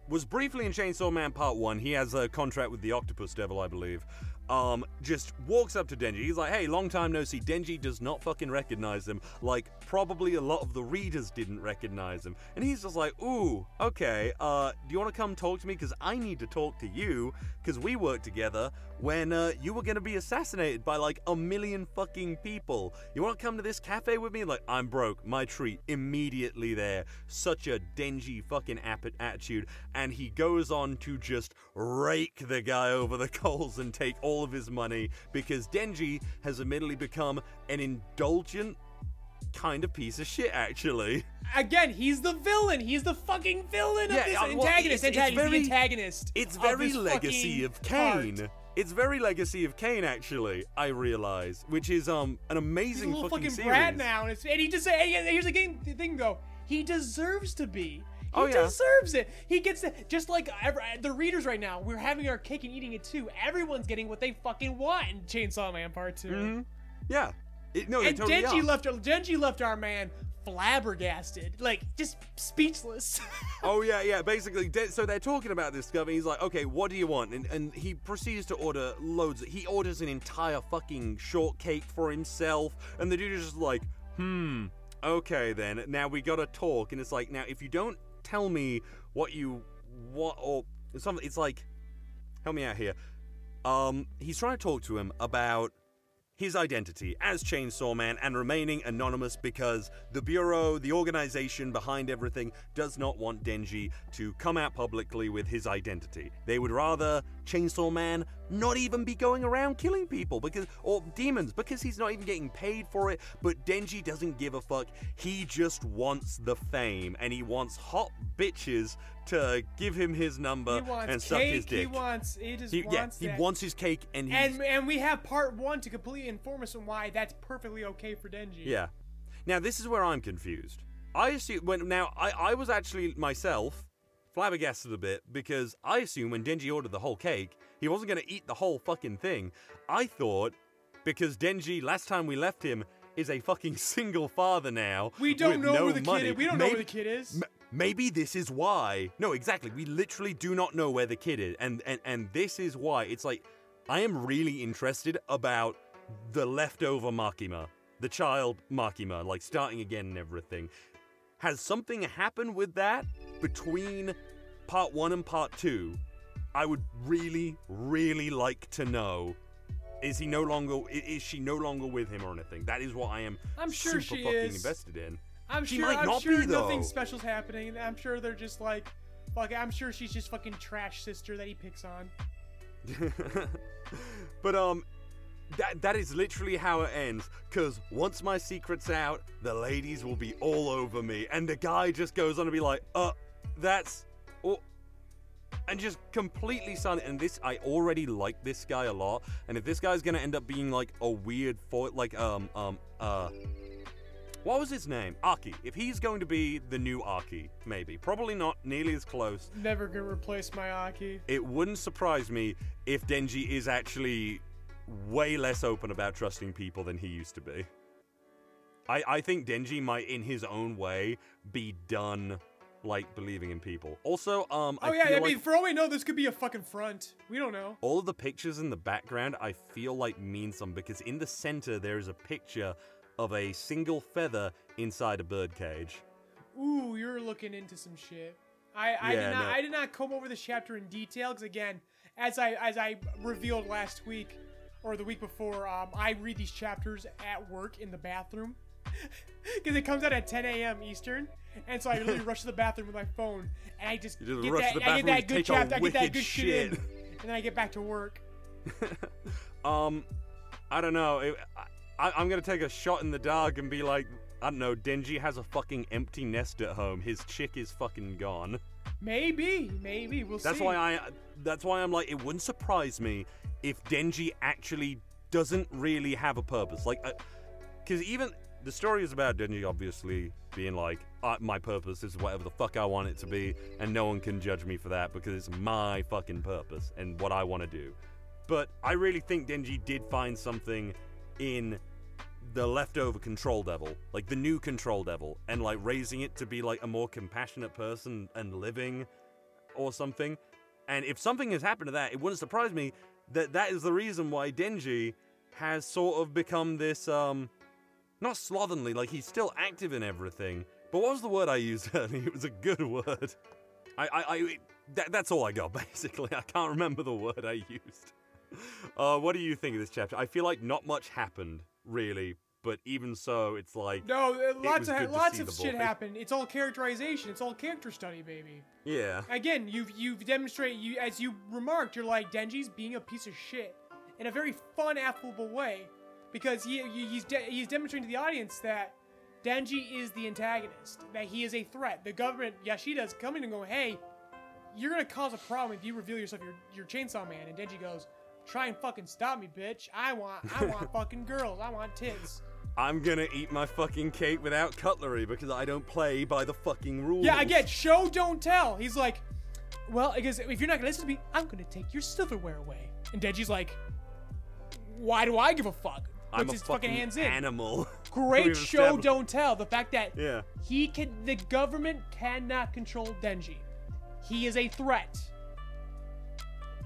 was briefly in Chainsaw Man Part One. He has a contract with the Octopus Devil, I believe. Um, just walks up to Denji. He's like, "Hey, long time no see." Denji does not fucking recognize him. Like, probably a lot of the readers didn't recognize him. And he's just like, "Ooh, okay. Uh, do you want to come talk to me? Because I need to talk to you. Because we worked together when uh, you were gonna be assassinated by like a million fucking people. You want to come to this cafe with me? Like, I'm broke. My treat immediately there. Such a Denji fucking attitude. And he goes on to just rake the guy over the coals and take all of his money because Denji has admittedly become an indulgent kind of piece of shit, actually. Again, he's the villain. He's the fucking villain Yeah, of this uh, well, antagonist. it's- it's antagonist, very- antagonist. It's very this legacy of Kain. part. It's very legacy of Kain, actually. I realize, which is um an He's a amazing little fucking, fucking series. brat now, and, it's, and he just and he- here's the the thing though. He deserves to be. He Oh, yeah. deserves it. He gets it. Just like ever, the readers right now, we're having our cake and eating it too. Everyone's getting what they fucking want in Chainsaw Man Part 2 Mhm. Yeah. It, no, And totally Denji left. Denji left our man flabbergasted, like just speechless. Oh yeah, yeah. Basically, so they're talking about this stuff, and he's like, "Okay, what do you want?" And, and he proceeds to order loads. He orders an entire fucking shortcake for himself, and the dude is just like, "Hmm, okay then. Now we gotta talk." And it's like, now if you don't tell me what you want or something, it's like, help me out here. Um, he's trying to talk to him about his identity as Chainsaw Man and remaining anonymous because the Bureau, the organization behind everything, does not want Denji to come out publicly with his identity. They would rather Chainsaw Man not even be going around killing people because or demons because he's not even getting paid for it, but Denji doesn't give a fuck. He just wants the fame and he wants hot bitches to give him his number and suck cake. his dick. He wants. He just He- yeah, wants. he wants his cake and he's And and we have part one to completely inform us on why that's perfectly okay for Denji. Yeah. Now this is where I'm confused. I assume when now I, I was actually myself flabbergasted a bit because I assume when Denji ordered the whole cake, he wasn't gonna eat the whole fucking thing. I thought because Denji last time we left him is a fucking single father now. We don't with know no where the money. kid is. We don't know where Maybe- the kid is. M- maybe this is why. No, exactly. We literally do not know where the kid is, and and and this is why. It's like I am really interested about the leftover Makima, the child Makima, like starting again and everything. Has something happened with that between part one and part two? I would really, really like to know. Is he no longer? Is she no longer with him or anything? That is what I am. I'm sure super she fucking is. invested in. I'm She sure. might I'm not sure be, nothing though. special's happening. I'm sure they're just like, fuck. I'm sure she's just fucking trash sister that he picks on. but um that that is literally how it ends cuz once my secret's out the ladies will be all over me and the guy just goes on to be like uh that's oh and just completely silent and this I already like this guy a lot and if this guy's to end up being like a weird for like um um uh what was his name? Aki. If he's going to be the new Aki, maybe. Probably not nearly as close. Never gonna replace my Aki. It wouldn't surprise me if Denji is actually way less open about trusting people than he used to be. I, I think Denji might, in his own way, be done like believing in people. Also, um, I Oh yeah, I like mean, for all we know, this could be a fucking front. We don't know. all of the pictures in the background I feel like mean something because in the center there is a picture of a single feather inside a bird cage. Ooh, you're looking into some shit. I, I Yeah, did not no. I did not comb over this chapter in detail because again, as I as I revealed last week or the week before, um, I read these chapters at work in the bathroom because it comes out at 10 a.m. Eastern, and so I literally rush to the bathroom with my phone and I just, just get rush that I get that good chapter, I get that good shit in, and then I get back to work. Um, I don't know. It, I, I'm gonna take a shot in the dark and be like, I don't know. Denji has a fucking empty nest at home. His chick is fucking gone. Maybe, maybe we'll That's see. why I. That's why I'm like, it wouldn't surprise me if Denji actually doesn't really have a purpose. Like, because even the story is about Denji obviously being like, uh, my purpose is whatever the fuck I want it to be, and no one can judge me for that because it's my fucking purpose and what I want to do. But I really think Denji did find something in the leftover control devil, like the new control devil, and like raising it to be like a more compassionate person and living or something. And if something has happened to that, it wouldn't surprise me that that is the reason why Denji has sort of become this, um, not slovenly, like he's still active in everything. But what was the word I used earlier? It was a good word. I, I, I that, that's all I got basically. I can't remember the word I used. Uh, what do you think of this chapter? I feel like not much happened really, but even so, it's like No, uh, lots of lots of shit boy. happen. It's all characterization. It's all character study, baby. yeah, Again, you've you've demonstrated you as you remarked, you're like Denji's being a piece of shit in a very fun, affable way, because he he- he's de- he's demonstrating to the audience that Denji is the antagonist, that he is a threat. The government, Yoshida, is coming and going, hey, you're gonna cause a problem if you reveal yourself your your chainsaw man. And Denji goes, try and fucking stop me, bitch. I want I want fucking girls. I want tits. I'm gonna eat my fucking cake without cutlery because I don't play by the fucking rules. Yeah, again, show don't tell. He's like, well, because if you're not gonna listen to me, I'm gonna take your silverware away. And Denji's like, why do I give a fuck? I'm a his fucking fucking hands in. animal. Great show don't tell. The fact that Yeah. he can, the government cannot control Denji. He is a threat.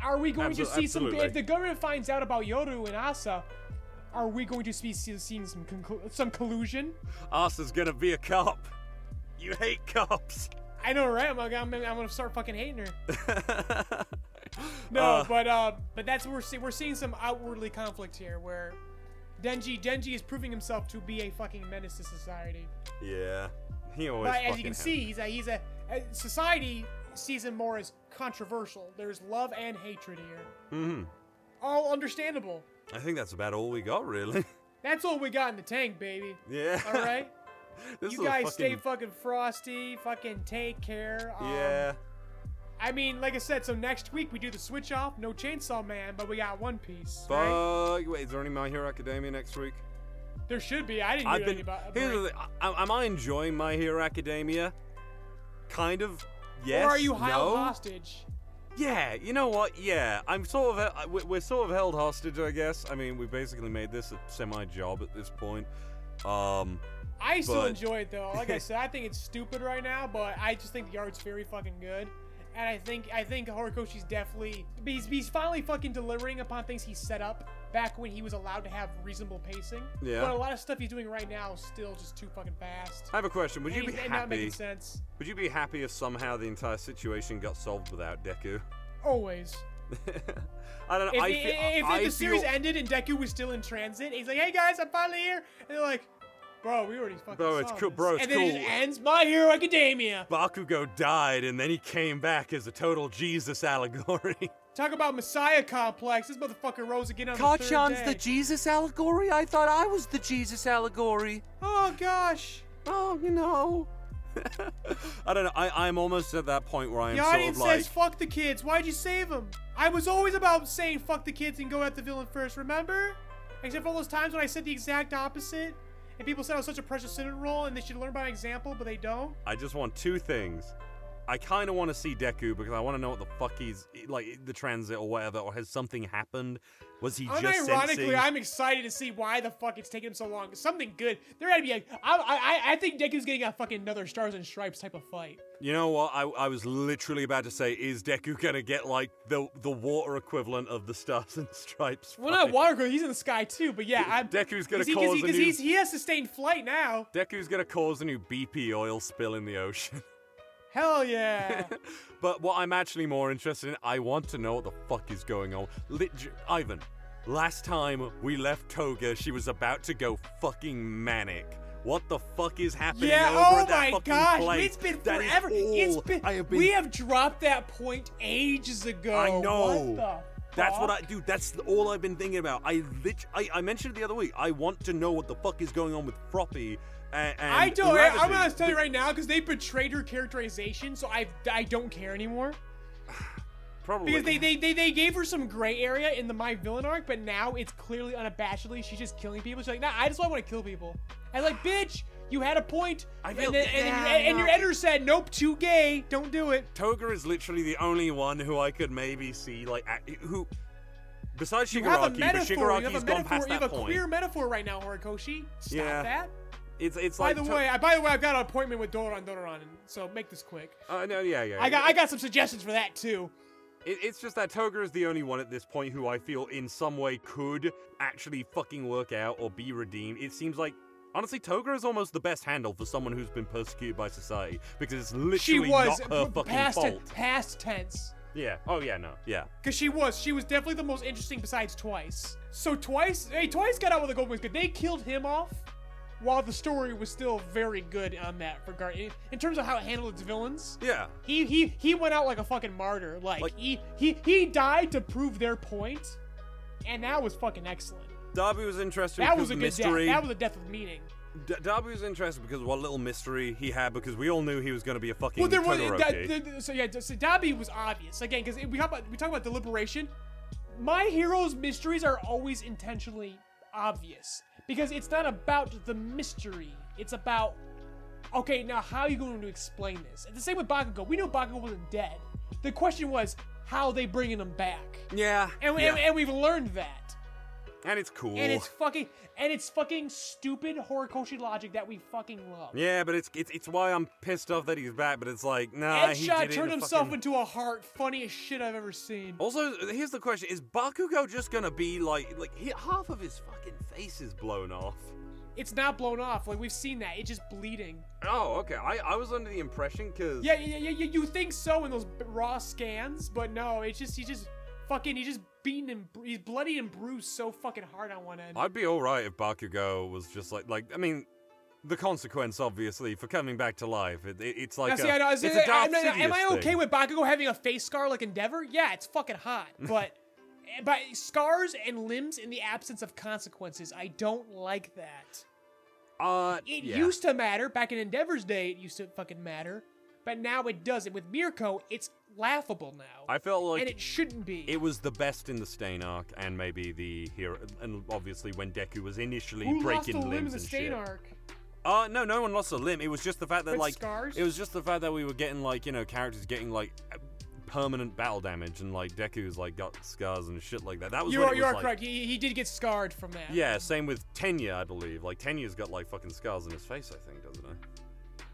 Are we going to Abso- see some? absolutely. If the government finds out about Yoru and Asa, are we going to see- seeing some conclu- some collusion? Asa's gonna be a cop. You hate cops. I know, right? I'm, I'm, I'm gonna start fucking hating her. No, Uh, but uh, but that's what we're seeing. We're seeing some outwardly conflict here, where Denji Denji is proving himself to be a fucking menace to society. yeah. He always. But as you can has- see, he's a he's a society sees him more as controversial. There's love and hatred here. Mm-hmm. All understandable. I think that's about all we got, really. That's all we got in the tank, baby. yeah. All right. you guys fucking, stay fucking frosty. Fucking take care. Um, Yeah. I mean, like I said, so next week we do the switch off. No Chainsaw Man, but we got One Piece. right? Fuck. Wait, is there any My Hero Academia next week? There should be. I didn't I've hear been. anything about. Here's the thing. I- Am I enjoying My Hero Academia? Kind of. Yes. or are you held no? hostage? Yeah, you know what? Yeah, I'm sort of uh, we- we're sort of held hostage, I guess. I mean, we basically made this a semi-job at this point. Um, I still But- enjoy it though. Like I said, I think it's stupid right now, but I just think the art's very fucking good. And I think I think Horikoshi's definitely he's, he's finally fucking delivering upon things he set up back when he was allowed to have reasonable pacing. Yeah. But a lot of stuff he's doing right now is still just too fucking fast. I have a question. Would you be and not making happy? sense. Would you be happy if somehow the entire situation got solved without Deku? Always. I don't know. If, I i- feel, if, I the series ended and Deku was still in transit, he's like, "Hey guys, I'm finally here," and they're like, "Bro, we already fucking Bro, it's solved cool- this." bro, it's and then it cool. just ends My Hero Academia. Bakugo died and then he came back as a total Jesus allegory. Talk about Messiah complex. This motherfucker rose again on the third Kacchan's day. the Jesus allegory? I thought I was the Jesus allegory. Oh gosh. oh, you know. I don't know. I, I'm almost at that point where I am The sort audience of like. says, "Fuck the kids." Why'd you save them? I was always about saying "fuck the kids" and go at the villain first. Remember? Except for all those times when I said the exact opposite, and people said I was such a precious roll, and they should learn by example, but they don't. I just want two things. I kind of want to see Deku because I want to know what the fuck he's like the transit or whatever, or has something happened? Was he just Unironically, sensing? I'm excited to see why the fuck it's taking him so long. Something good. There had to be a. I, I, I think Deku's getting a fucking another Stars and Stripes type of fight. You know what? I, I was literally about to say, is Deku gonna get like the the water equivalent of the Stars and Stripes? Well, not fight? water he's in the sky too. But yeah, I'm. Deku's gonna 'cause he, 'cause cause he, a 'cause new- he's, he has sustained flight now. Deku's gonna cause a new BP oil spill in the ocean. Hell yeah. but what I'm actually more interested in, I want to know what the fuck is going on. Lit- Ivan, last time we left Toga, she was about to go fucking manic. What the fuck is happening yeah. over Oh at that my fucking gosh. place? It's been That forever. It's been. I have been. We have dropped that point ages ago. I know. What the That's what I do. That's all I've been thinking about. I lit. I, I mentioned it the other week. I want to know what the fuck is going on with Froppy. And, and I don't. I'm gonna tell you right now because they betrayed her characterization, so I I don't care anymore. Probably. Because they, they, they, they gave her some gray area in the My Villain arc, but now it's clearly unabashedly she's just killing people. She's like, nah, I just want to kill people. And like, bitch, you had a point. I and, feel- then, and, yeah, and, and your editor said, nope, too gay. Don't do it. Toga is literally the only one who I could maybe see like who. Besides You have a Shigaraki, but metaphor. You Shigaraki's have a gone metaphor. past You have that a point. queer metaphor right now, Horikoshi. Stop Yeah. that. It's it's By like the to- way, I, by the way, I've got an appointment with Doran Doron, so make this quick. Uh, no, yeah, yeah. I got I got some suggestions for that too. It, it's just that Toga is the only one at this point who I feel in some way could actually fucking work out or be redeemed. It seems like. Honestly, Toga is almost the best handle for someone who's been persecuted by society because it's literally She was not her p- fucking past fault. past tense. Yeah. Oh yeah. No. Yeah. Cause she was, she was definitely the most interesting besides Twice. So Twice, hey, Twice got out with the gold wings. They killed him off, while the story was still very good on that regard. In, in terms of how it handled its villains, Yeah. he he he went out like a fucking martyr. Like, Like- he he he died to prove their point, and that was fucking excellent. Dabi was interesting That because was a of good mystery. death. That was a death with meaning. D- Dabi was interested because of what little mystery he had because we all knew he was going to be a fucking Well, there was that, the- so yeah. So Dabi was obvious again because we talk about we talk about deliberation. My hero's mysteries are always intentionally obvious because it's not about the mystery. It's about okay, now how are you going to explain this? And the same with Bakugo. We know Bakugo wasn't dead. The question was how they bringing him back, yeah, and, yeah. and, and we've learned that. And it's cool. And it's fucking and it's fucking stupid Horikoshi logic that we fucking love. yeah, but it's, it's it's why I'm pissed off that he's back. But it's like, nah, he Headshot turned himself fucking- into a heart. Funniest shit I've ever seen. Also, here's the question: Is Bakugo just gonna be like, like he, half of his fucking face is blown off? It's not blown off. Like we've seen that. It's just bleeding. Oh, okay. I, I was under the impression because Yeah, yeah, yeah, yeah. You think so in those raw scans, but no. It's just he just fucking. he just beaten and bru- he's bloody and bruised so fucking hard on one end. I'd be all right if Bakugo was just like, like I mean, the consequence obviously for coming back to life. It, it- it's like Now, a, see, I know, it's a Darth am, I- am I okay thing. with Bakugo having a face scar like Endeavor? Yeah, it's fucking hot. But, but scars and limbs in the absence of consequences, I don't like that. Uh, It yeah. used to matter back in Endeavor's day. It used to fucking matter, but now it doesn't. With Mirko, it's laughable now, I felt like and it shouldn't be. It was the best in the Stain arc, and maybe the hero, and obviously when Deku was initially Who lost breaking a limb in the and Stain shit. arc? Uh, no, no one lost a limb. It was just the fact that With like scars? it was just the fact that we were getting like you know characters getting like permanent battle damage, and like Deku's like got scars and shit like that. That was You are, you was, are like- correct. He, he did get scarred from that. Yeah, same with Tenya, I believe. Like Tenya's got like fucking scars on his face, I think, doesn't he?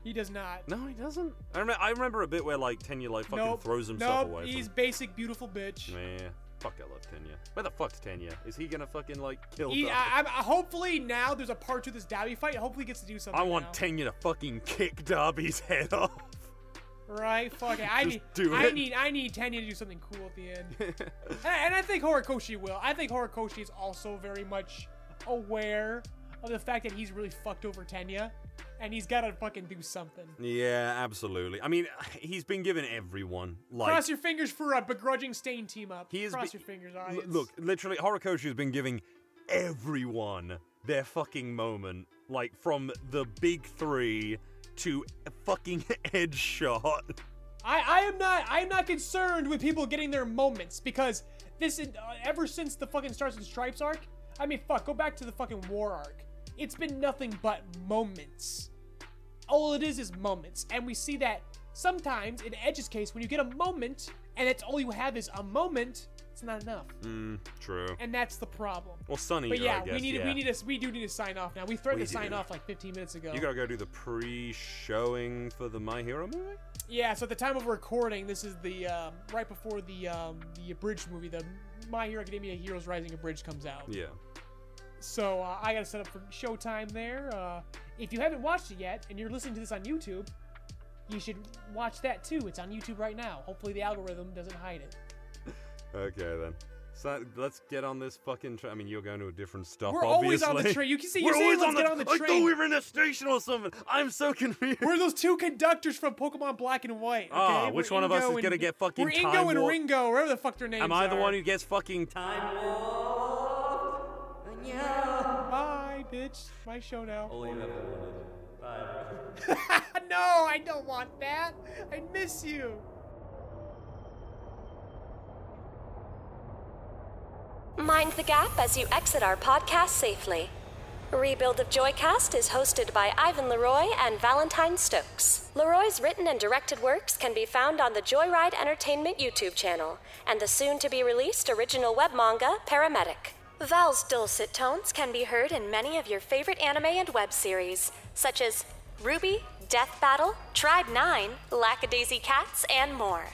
He does not. No, he doesn't. I remember, I remember a bit where like Tenya like fucking nope. throws himself nope. away. He's basic, beautiful bitch. Nah, fuck, I love Tenya. Where the fuck's Tenya? Is he gonna fucking like kill? He? I, I, uh, hopefully now there's a part to this Dabi fight. Hopefully he gets to do something. I want now. Tenya to fucking kick Dabi's head off. Right? Fuck it. I Just need. do I it. need. I need Tenya to do something cool at the end. and, and I think Horikoshi will. I think Horikoshi is also very much aware of the fact that he's really fucked over Tenya, and he's got to fucking do something. yeah, absolutely. I mean, he's been given everyone like. Cross your fingers for a begrudging stain team up. He Cross been- your fingers, L- Look, literally, Horikoshi has been giving everyone their fucking moment, like from the big three to fucking Edgeshot. I, I am not I am not concerned with people getting their moments because this is, uh, ever since the fucking Stars and Stripes arc. I mean, fuck, go back to the fucking War arc. It's been nothing but moments. All it is is moments, and we see that sometimes in Edge's case, when you get a moment and that's all you have is a moment, it's not enough, Mm, true. and that's the problem. Well, Sunny, But yeah, I guess, we need yeah. we need to we do need to sign off now. We threatened We to sign off like 15 minutes ago. You gotta go do the pre-showing for the My Hero movie. Yeah, so at the time of recording, this is the um, right before the um, the abridged movie, the My Hero Academia Heroes Rising abridged comes out. Yeah. So uh, I gotta set up for showtime there. Uh, if you haven't watched it yet and you're listening to this on YouTube, you should watch that too. It's on YouTube right now. Hopefully the algorithm doesn't hide it. Okay then. So let's get on this fucking train. I mean, you're going to a different stop. We're always on the obviously. train. You can see We're you're saying always on the, on the I thought we were in a station or something. I'm so confused. We're those two conductors from Pokemon Black and White. Okay? Ah, We're which one of us is gonna get fucking time? We're Ingo and? Ringo, whatever the fuck their names Am I the are. one who gets fucking time? Bye, bitch. My show now. All you ever wanted. Bye. no, I don't want that. I miss you. Mind the gap as you exit our podcast safely. Rebuild of Joycast is hosted by Ivan Leroy and Valentine Stokes. Leroy's written and directed works can be found on the Joyride Entertainment YouTube channel and the soon to be released original web manga, Paramedic. Val's dulcet tones can be heard in many of your favorite anime and web series, such as RWBY, Death Battle, Tribe 9, Lackadaisy Cats, and more.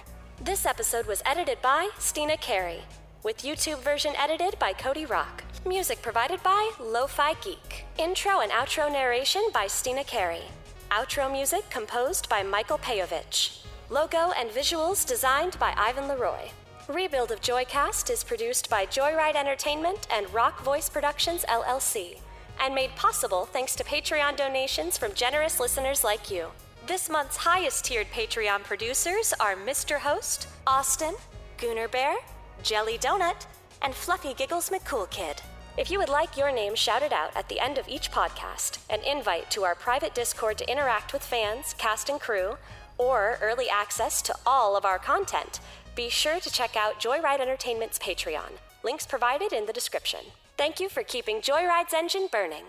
This episode was edited by Steena Carey, with YouTube version edited by Cody Rock. Music provided by Lo-Fi Geek. Intro and outro narration by Steena Carey. Outro music composed by Michael Peyovich. Logo and visuals designed by Ivan Leroy. Rebuild of Joycast is produced by Joyride Entertainment and Rock Voice Productions LLC, and made possible thanks to Patreon donations from generous listeners like you. This month's highest tiered Patreon producers are Mr. Host, Austin, Gooner Bear, Jelly Donut, and Fluffy Giggles McCool Kid. If you would like your name shouted out at the end of each podcast, an invite to our private Discord to interact with fans, cast, and crew, or early access to all of our content, be sure to check out Joyride Entertainment's Patreon. Links provided in the description. Thank you for keeping Joyride's engine burning.